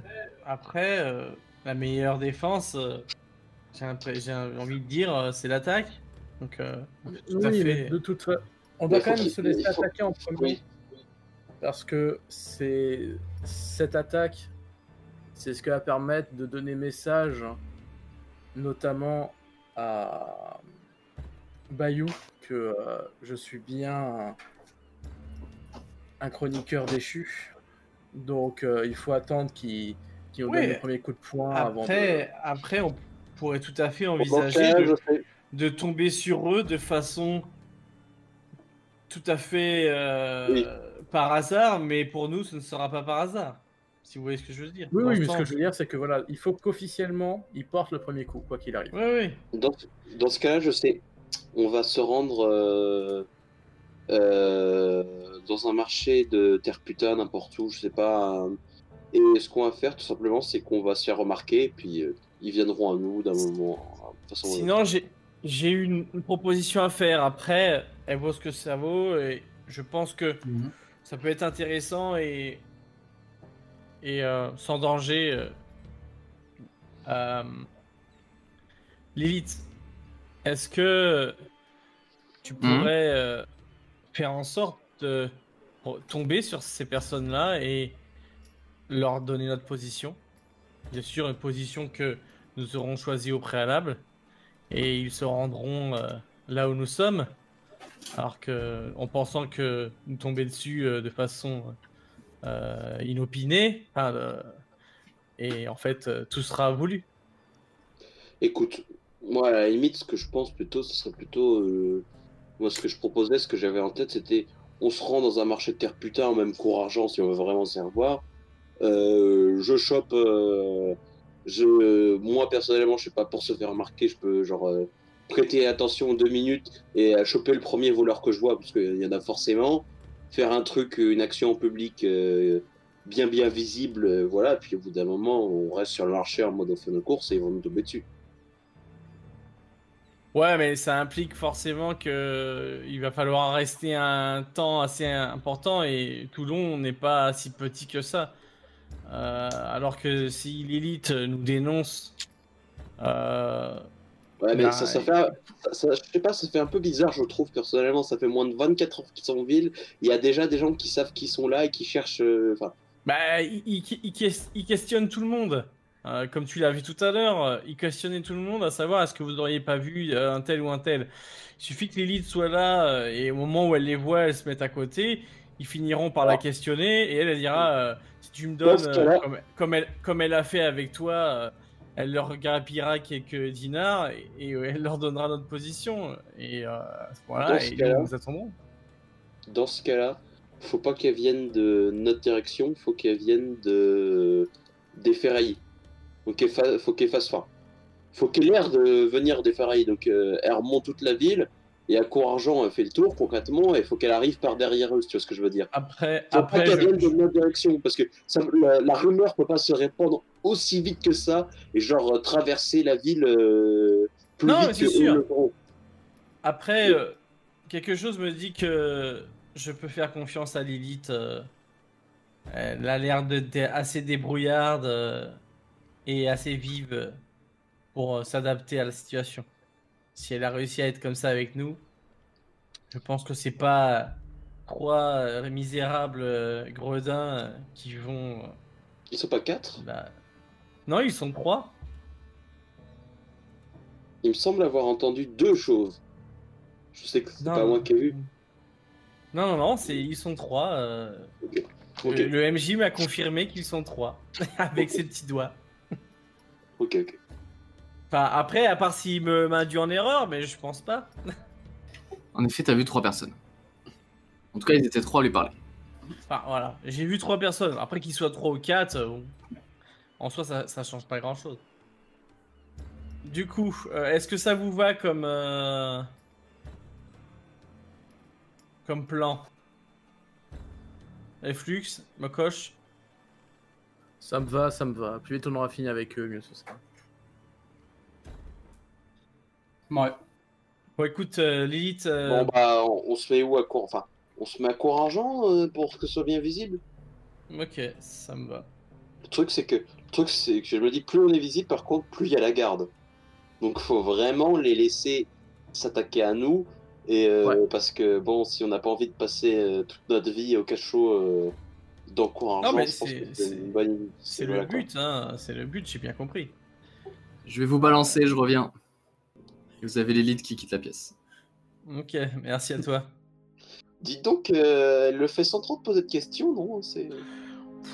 après euh, la meilleure défense, euh, j'ai envie de dire, euh, c'est l'attaque. Donc, euh, tout à Oui, fait. de toute façon, on doit quand même se laisser attaquer en premier. Oui. Parce que c'est cette attaque, c'est ce qui va permettre de donner message, notamment à Bayou, que euh, je suis bien un, chroniqueur déchu. Donc euh, il faut attendre qu'il qu'il nous Ouais. donne le premier coup de poing avant de... Après, après, on pourrait tout à fait envisager de tomber sur eux de façon tout à fait euh, Oui. par hasard, mais pour nous, ce ne sera pas par hasard. Si vous voyez ce que je veux dire. Oui, oui, mais ce que je veux dire, c'est que voilà, il faut qu'officiellement, il porte le premier coup, quoi qu'il arrive. Oui, oui. Dans, dans ce cas-là, je sais. On va se rendre euh, euh, dans un marché de terre putain, n'importe où, je sais pas. euh, et ce qu'on va faire, tout simplement, c'est qu'on va se faire remarquer, et puis euh, ils viendront à nous d'un moment. Façon, euh, Sinon, j'ai j'ai une, une proposition à faire. Après, elle vaut ce que ça vaut, et je pense que ça peut être intéressant et, et euh, sans danger. euh, euh, Lilith, est-ce que tu pourrais euh, faire en sorte de tomber sur ces personnes-là et leur donner notre position? Bien sûr, une position que nous aurons choisie au préalable et ils se rendront euh, là où nous sommes. Alors que, en pensant que nous tomber dessus euh, de façon euh, inopinée, euh, et en fait, tout sera voulu. Écoute, moi, à la limite, ce que je pense plutôt, ce serait plutôt. moi, ce que je proposais, ce que j'avais en tête, c'était on se rend dans un marché de terre putain, même court argent, si on veut vraiment s'y revoir. Euh, je chope. je, moi, personnellement, je sais pas, pour se faire remarquer, je peux, genre, prêter attention deux minutes et euh, choper le premier voleur que je vois, parce qu'il y en a forcément. Faire un truc, une action en public euh, bien, bien visible, euh, voilà. Puis au bout d'un moment, on reste sur le marché en mode on fait nos courses et ils vont nous tomber dessus. Ouais, mais ça implique forcément que il va falloir rester un temps assez important et Toulon n'est pas si petit que ça. Euh, alors que si l'élite nous dénonce, Ouais, mais Bah, ça, ça fait, un- ça, je sais pas, ça fait un peu bizarre, je trouve, personnellement. Ça fait moins de 24 heures qu'ils sont en ville. Il y a déjà des gens qui savent qu'ils sont là et qui cherchent. euh, Enfin, bah, il, il- il ques- il questionne tout le monde. euh, comme tu l'as vu tout à l'heure, euh, il questionnait tout le monde à savoir est-ce que vous n'auriez pas vu euh, un tel ou un tel? Il suffit que l'élite soit là euh, et au moment où elle les voit, elles se mettent à côté. Ils finiront par la questionner et elle, elle dira euh, si tu me donnes, comme, comme elle, comme elle a fait avec toi, elle leur grappillera quelques dinars et, et, euh, elle leur donnera notre position. Et euh, à ce et cas-là- nous attendrons. Dans ce cas-là, faut pas qu'elles viennent de notre direction, faut qu'elles viennent de des ferrailles. Faut fa... faut qu'elles fassent faim. Faut qu'elle ait l'air de venir des ferrailles. Donc euh, elle remonte toute la ville et à court argent elle fait le tour concrètement et il faut qu'elle arrive par derrière eux, tu vois ce que je veux dire. Après, Faut pas après qu'elle je- vienne de notre direction parce que ça, la, la rumeur peut pas se répandre aussi vite que ça et genre euh, traverser la ville euh, plus Non, vite que sûr. le. Après, euh, quelque chose me dit que je peux faire confiance à Lilith. euh, elle a l'air de, de- assez débrouillarde euh, et assez vive euh, pour euh, s'adapter à la situation. Si elle a réussi à être comme ça avec nous, je pense que c'est pas trois euh, misérables euh, gredins euh, qui vont. Ils sont pas quatre? bah, Non, ils sont trois. Il me semble avoir entendu deux choses. Je sais que c'est pas moi qui ai vu. Non, non, non, c'est ils sont trois. euh, Le, le MJ m'a confirmé qu'ils sont trois, avec ses petits doigts. ok, ok. Enfin, après, à part s'il me m'induit en erreur, mais je pense pas. En effet, t'as vu trois personnes. En tout cas, ils étaient trois à lui parler. Enfin, voilà. J'ai vu trois personnes. Après qu'ils soient trois ou quatre, euh, en soi, ça, ça change pas grand chose. Du coup, euh, est-ce que ça vous va comme. euh, comme plan? Reflux, Mokosh Ça me va, ça me va. Plus vite on aura fini avec eux, mieux ce sera. Ouais. Bon, écoute, euh, Lilith. euh, Bon bah on, on se met où à court Enfin, on se met à court argent euh, pour que ce soit bien visible? Ok, ça me va. Le truc c'est que le truc c'est que je me dis plus on est visible par contre plus il y a la garde. Donc faut vraiment les laisser s'attaquer à nous et euh, Ouais. parce que bon si on n'a pas envie de passer euh, toute notre vie au cachot euh, dans court argent, mais je pense c'est- que c'est c'est- une bonne C'est voilà, le quoi. but, hein. C'est le but, j'ai bien compris. Je vais vous balancer, je reviens. Et Vous avez l'élite qui quitte la pièce. Ok, merci à toi. Dis donc, euh, elle le fait sans trop te poser de questions, non? C'est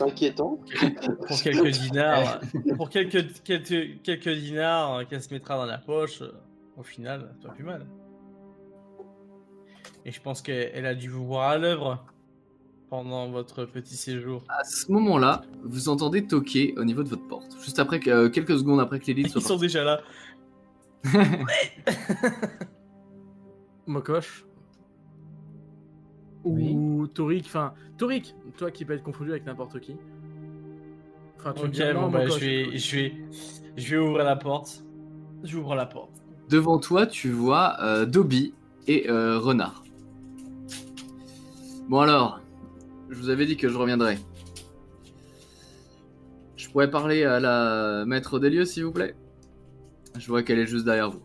inquiétant. Pour quelques dinars, pour quelques, quelques, quelques dinars qu'elle se mettra dans la poche, euh, au final, c'est pas plus mal. Et je pense qu'elle elle a dû vous voir à l'œuvre pendant votre petit séjour. À ce moment-là, vous entendez toquer au niveau de votre porte. Juste après, que- euh, quelques secondes après que l'élite soit Ils sont partie. déjà là. Mokosh Ou Torik, enfin, Torik, toi qui peux être confondu avec n'importe qui. Enfin, tu Ok, dis, non, bon, bah, Mokosh, je vais, je vais, je vais ouvrir la porte. J'ouvre la porte. Devant toi, tu vois euh, Dobby et euh, Renard. Bon alors, je vous avais dit que je reviendrais. Je pourrais parler à la maître des lieux, s'il vous plaît? Je vois qu'elle est juste derrière vous.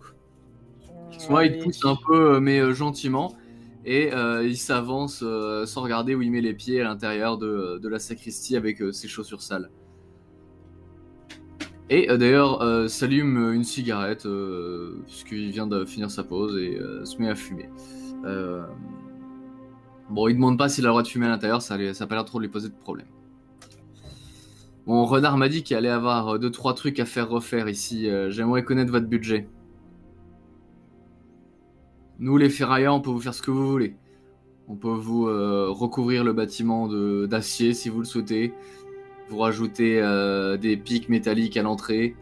Soit il te pousse un peu, euh, mais euh, gentiment, et euh, il s'avance euh, sans regarder où il met les pieds à l'intérieur de, de la sacristie avec euh, ses chaussures sales. Et euh, d'ailleurs, euh, s'allume une cigarette, euh, puisqu'il vient de finir sa pause, et euh, se met à fumer. Euh, Bon, il demande pas s'il a le droit de fumer à l'intérieur, ça n'a ça pas l'air trop de lui poser de problème. Bon, Renard m'a dit qu'il allait avoir 2-3 trucs à faire refaire ici. euh, J'aimerais connaître votre budget. Nous, les ferrailleurs, on peut vous faire ce que vous voulez. On peut vous euh, recouvrir le bâtiment d'acier si vous le souhaitez. Vous rajouter euh, des pics métalliques à l'entrée.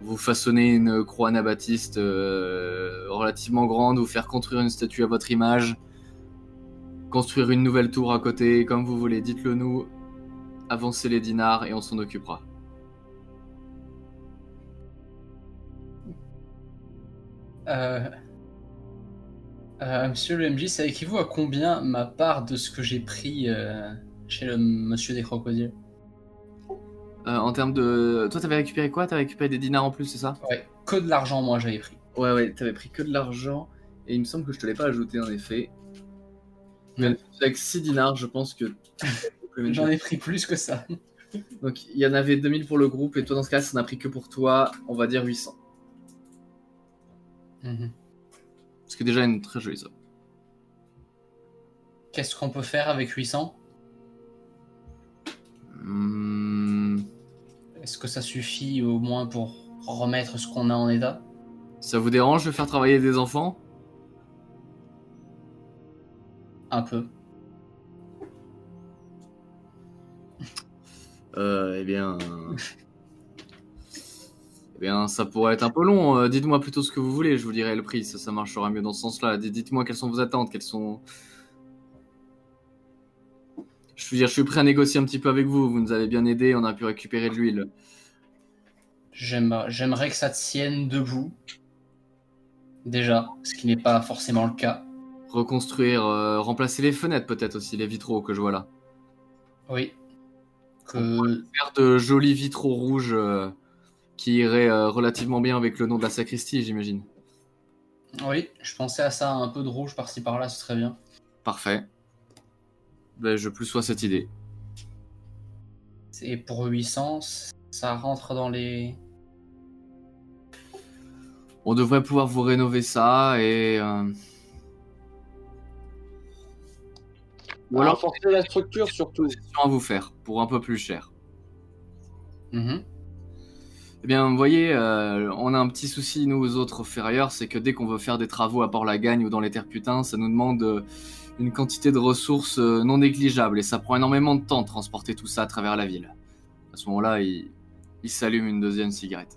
Vous façonner une croix anabaptiste euh, relativement grande. Vous faire construire une statue à votre image. Construire une nouvelle tour à côté, comme vous voulez. Dites-le nous. Avancez les dinars et on s'en occupera. Euh, euh, monsieur le MJ, ça équivaut à combien ma part de ce que j'ai pris euh, chez le monsieur des crocodiles? Euh, en termes de. Toi, t'avais récupéré quoi? T'avais récupéré des dinars en plus, c'est ça? Ouais, que de l'argent, moi, j'avais pris. Ouais, ouais, t'avais pris que de l'argent. Et il me semble que je te l'ai pas ajouté en effet. Mais avec 6 dinars, je pense que. J'en ai pris plus que ça. Donc il y en avait 2000 pour le groupe et toi dans ce cas ça n'a pris que pour toi, on va dire 800. Mhm. Ce qui est déjà une très jolie somme. Qu'est-ce qu'on peut faire avec 800 Hmm, Est-ce que ça suffit au moins pour remettre ce qu'on a en état? Ça vous dérange de faire travailler des enfants? Un peu. Eh bien. eh bien, ça pourrait être un peu long. Euh, Dites-moi plutôt ce que vous voulez, je vous dirai le prix. Ça, ça marchera mieux dans ce sens-là. Dites- Dites-moi quelles sont vos attentes, quelles sont. Je veux dire, je suis prêt à négocier un petit peu avec vous. Vous nous avez bien aidé, on a pu récupérer de l'huile. J'aime- J'aimerais que ça tienne debout. Déjà, ce qui n'est pas forcément le cas. Reconstruire, euh, remplacer les fenêtres peut-être aussi, les vitraux que je vois là. Oui. Que Faire de jolis vitraux rouges euh, qui iraient euh, relativement bien avec le nom de la sacristie, j'imagine. Oui, je pensais à ça, un peu de rouge par-ci par-là, ce serait bien. Parfait. Ben, je plus sois cette idée. Et pour 800, ça rentre dans les... On devrait pouvoir vous rénover ça et. Ou alors, renforcer la structure surtout. question à vous faire pour un peu plus cher. Mhm. Eh bien, vous voyez, euh, on a un petit souci, nous autres ferrailleurs, c'est que dès qu'on veut faire des travaux à Port-la-Gagne ou dans les terres putains, ça nous demande euh, une quantité de ressources euh, non négligeable et ça prend énormément de temps de transporter tout ça à travers la ville. À ce moment-là, il, il s'allume une deuxième cigarette.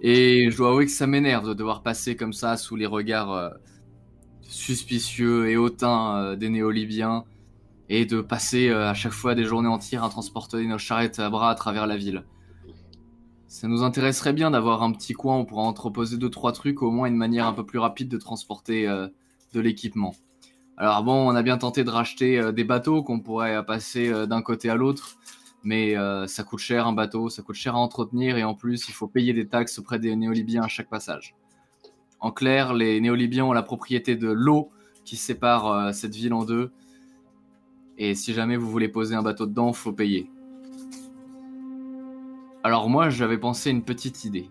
Et je dois avouer que ça m'énerve de devoir passer comme ça sous les regards suspicieux et hautains euh, des néo-libyens et de passer euh, à chaque fois des journées entières à transporter nos charrettes à bras à travers la ville. Ça nous intéresserait bien d'avoir un petit coin où on pourra entreposer deux trois trucs, au moins une manière un peu plus rapide de transporter euh, de l'équipement. Alors bon, on a bien tenté de racheter des bateaux qu'on pourrait passer d'un côté à l'autre, mais ça coûte cher un bateau, ça coûte cher à entretenir et en plus il faut payer des taxes auprès des néo-libyens à chaque passage. En clair, les néo-libyens ont la propriété de l'eau qui sépare euh, cette ville en deux, et si jamais vous voulez poser un bateau dedans, faut payer. Alors moi, j'avais pensé une petite idée.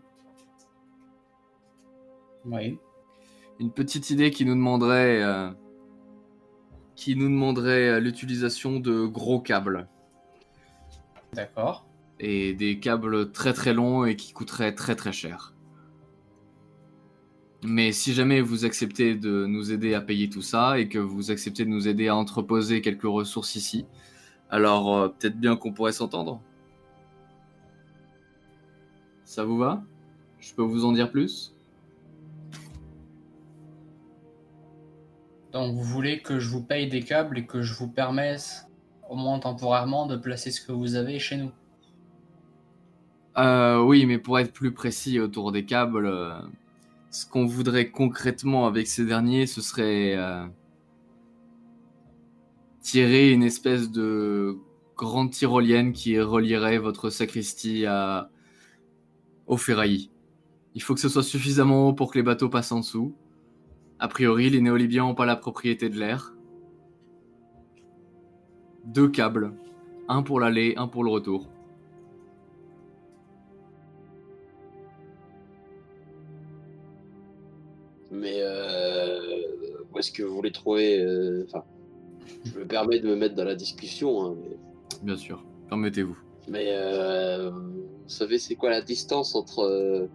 Oui. Une petite idée qui nous demanderait, euh, qui nous demanderait euh, l'utilisation de gros câbles D'accord. et des câbles très très longs et qui coûteraient très très cher. Mais si jamais vous acceptez de nous aider à payer tout ça et que vous acceptez de nous aider à entreposer quelques ressources ici, alors euh, peut-être bien qu'on pourrait s'entendre. Ça vous va? Je peux vous en dire plus? Donc vous voulez que je vous paye des câbles et que je vous permette, au moins temporairement, de placer ce que vous avez chez nous? Euh, oui, mais pour être plus précis autour des câbles, euh, ce qu'on voudrait concrètement avec ces derniers, ce serait euh, tirer une espèce de grande tyrolienne qui relierait votre sacristie à... au ferraillis. Il faut que ce soit suffisamment haut pour que les bateaux passent en dessous. A priori, les néo-libyens n'ont pas la propriété de l'air. Deux câbles. Un pour l'aller, un pour le retour. Mais euh, où est-ce que vous voulez trouver euh, Enfin, je me permets de me mettre dans la discussion, hein, mais, Bien sûr. Permettez-vous. mais, euh, vous savez c'est quoi la distance entre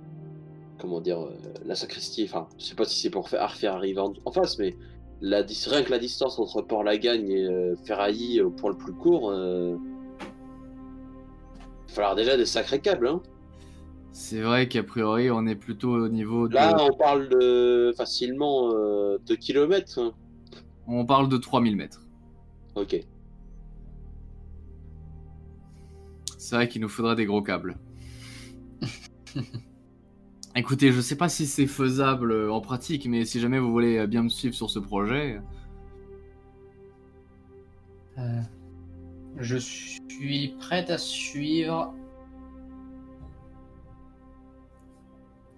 comment dire euh, la sacristie Enfin, je sais pas si c'est pour faire, arriver en, en face, mais la rien que la distance entre Port-la-Gagne et euh, Ferraillis au point le plus court, euh, il va falloir déjà des sacrés câbles. Hein. C'est vrai qu'a priori, on est plutôt au niveau de... Là, on parle de facilement 2 km. hein. On parle de 3000 mètres. Ok. C'est vrai qu'il nous faudra des gros câbles. Écoutez, je sais pas si c'est faisable euh, en pratique, mais si jamais vous voulez euh, bien me suivre sur ce projet, Euh, je suis prête à suivre.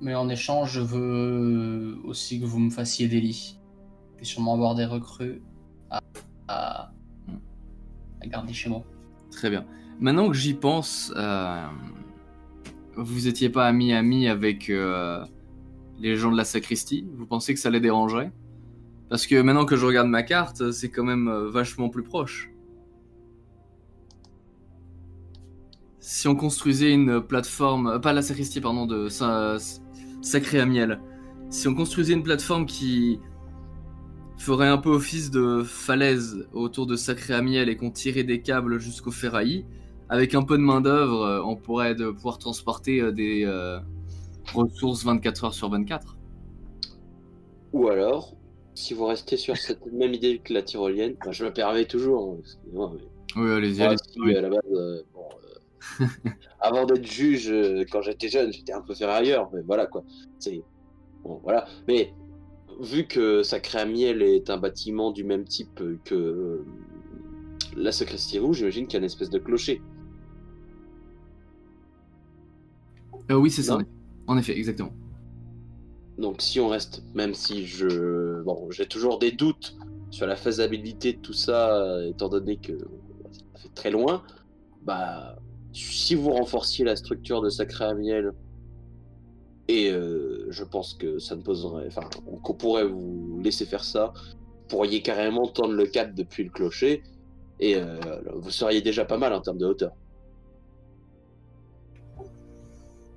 Mais en échange, je veux aussi que vous me fassiez des lits. Je sûrement avoir des recrues à, garder chez moi. Très bien. Maintenant que j'y pense, euh, vous étiez pas ami-ami avec euh, les gens de la sacristie? Vous pensez que ça les dérangerait? Parce que maintenant que je regarde ma carte, c'est quand même euh, vachement plus proche. Si on construisait une plateforme, pas la sacristie, pardon, de sa, Sacré à Miel. Si on construisait une plateforme qui ferait un peu office de falaise autour de Sacré à Miel et qu'on tirait des câbles jusqu'au ferraillis, avec un peu de main d'œuvre, euh, on pourrait de pouvoir transporter euh, des euh, ressources 24 heures sur 24. Ou alors, si vous restez sur cette même idée que la tyrolienne, enfin, je me permets toujours, hein, mais Oui, allez-y, si, à la base, euh, bon, avant d'être juge, euh, quand j'étais jeune, j'étais un peu ferrailleur, mais voilà quoi. C'est bon, voilà. Mais vu que Sacré à Miel est un bâtiment du même type que euh, la sacristie rouge, j'imagine qu'il y a une espèce de clocher. Euh, oui, c'est ça. En effet, exactement. Donc si on reste, même si je, bon, j'ai toujours des doutes sur la faisabilité de tout ça, euh, étant donné que ça fait très loin, bah, si vous renforciez la structure de Sacré à Miel, et euh, je pense que ça ne poserait, enfin, qu'on pourrait vous laisser faire ça, vous pourriez carrément tendre le cap depuis le clocher, et euh, vous seriez déjà pas mal en termes de hauteur.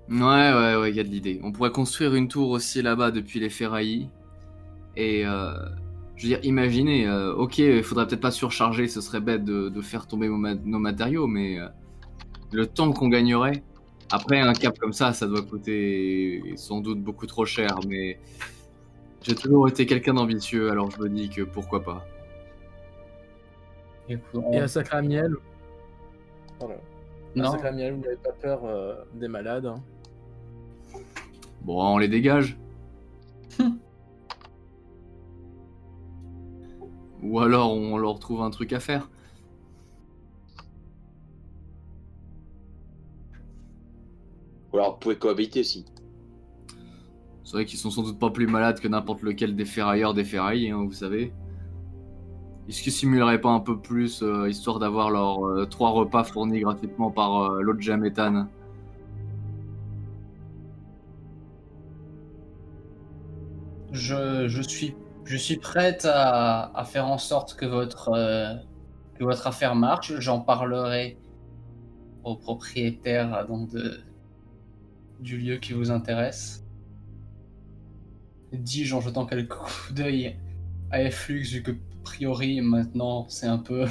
Ouais, ouais, ouais, il y a de l'idée. On pourrait construire une tour aussi là-bas depuis les ferraillis. Et euh, je veux dire, imaginez, ok, il faudrait peut-être pas surcharger, ce serait bête de, faire tomber nos, ma- nos matériaux, mais le temps qu'on gagnerait. Après, un cap comme ça, ça doit coûter sans doute beaucoup trop cher, mais j'ai toujours été quelqu'un d'ambitieux, alors je me dis que pourquoi pas. Et on- à Sacré Miel. Pardon. À Non, Sacré Miel, vous n'avez pas peur euh, des malades. hein. Bon, on les dégage. Ou alors on leur trouve un truc à faire. Ou alors vous pouvez cohabiter aussi. C'est vrai qu'ils sont sans doute pas plus malades que n'importe lequel des ferrailleurs des ferrailles, hein, vous savez. Est-ce qu'ils simuleraient pas un peu plus, euh, histoire d'avoir leurs euh, trois repas fournis gratuitement par euh, l'autre Jaméthane je, je suis, je suis prête à, à faire en sorte que votre, euh, que votre affaire marche. J'en parlerai au propriétaire donc, de, du lieu qui vous intéresse. Dis-je en jetant quelques coups d'œil à Flux, vu que, a priori, maintenant, c'est un peu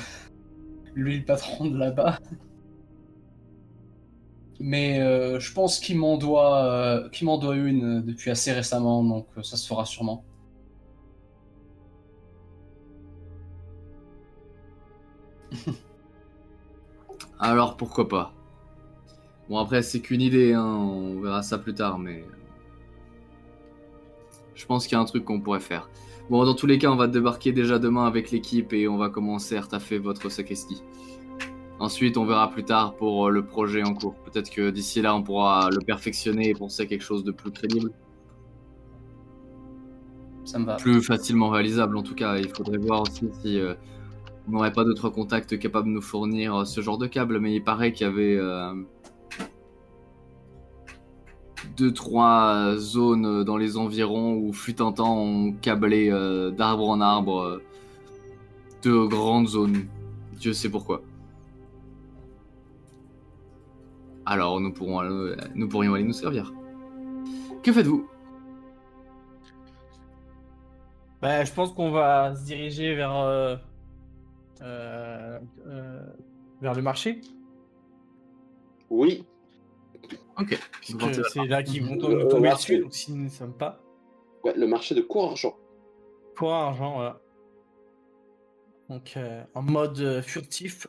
lui le patron de là-bas. Mais euh, je pense qu'il m'en doit, euh, m'en doit une depuis assez récemment, donc euh, ça se fera sûrement. Alors pourquoi pas? Bon après c'est qu'une idée, hein, on verra ça plus tard, mais je pense qu'il y a un truc qu'on pourrait faire. Bon dans tous les cas on va débarquer déjà demain avec l'équipe et on va commencer à retaffer votre sacristie. Ensuite on verra plus tard pour euh, le projet en cours. Peut-être que d'ici là on pourra le perfectionner et penser à quelque chose de plus crédible, Ça me va. plus facilement réalisable en tout cas. Il faudrait voir aussi si euh, on n'aurait pas d'autres contacts capables de nous fournir euh, ce genre de câble, mais il paraît qu'il y avait euh, deux trois zones dans les environs où fut un temps on câblait euh, d'arbre en arbre euh, de grandes zones. Dieu sait pourquoi. Alors nous pourrons aller- nous pourrions aller nous servir. Que faites-vous? Bah, je pense qu'on va se diriger vers, euh, euh, euh, vers le marché. Oui, Ok. C'est là qu'ils vont Euh, nous tomber marché. dessus, donc si nous ne sommes pas. ouais, le marché de court argent. Pour argent, voilà. Donc, euh, en mode euh, furtif,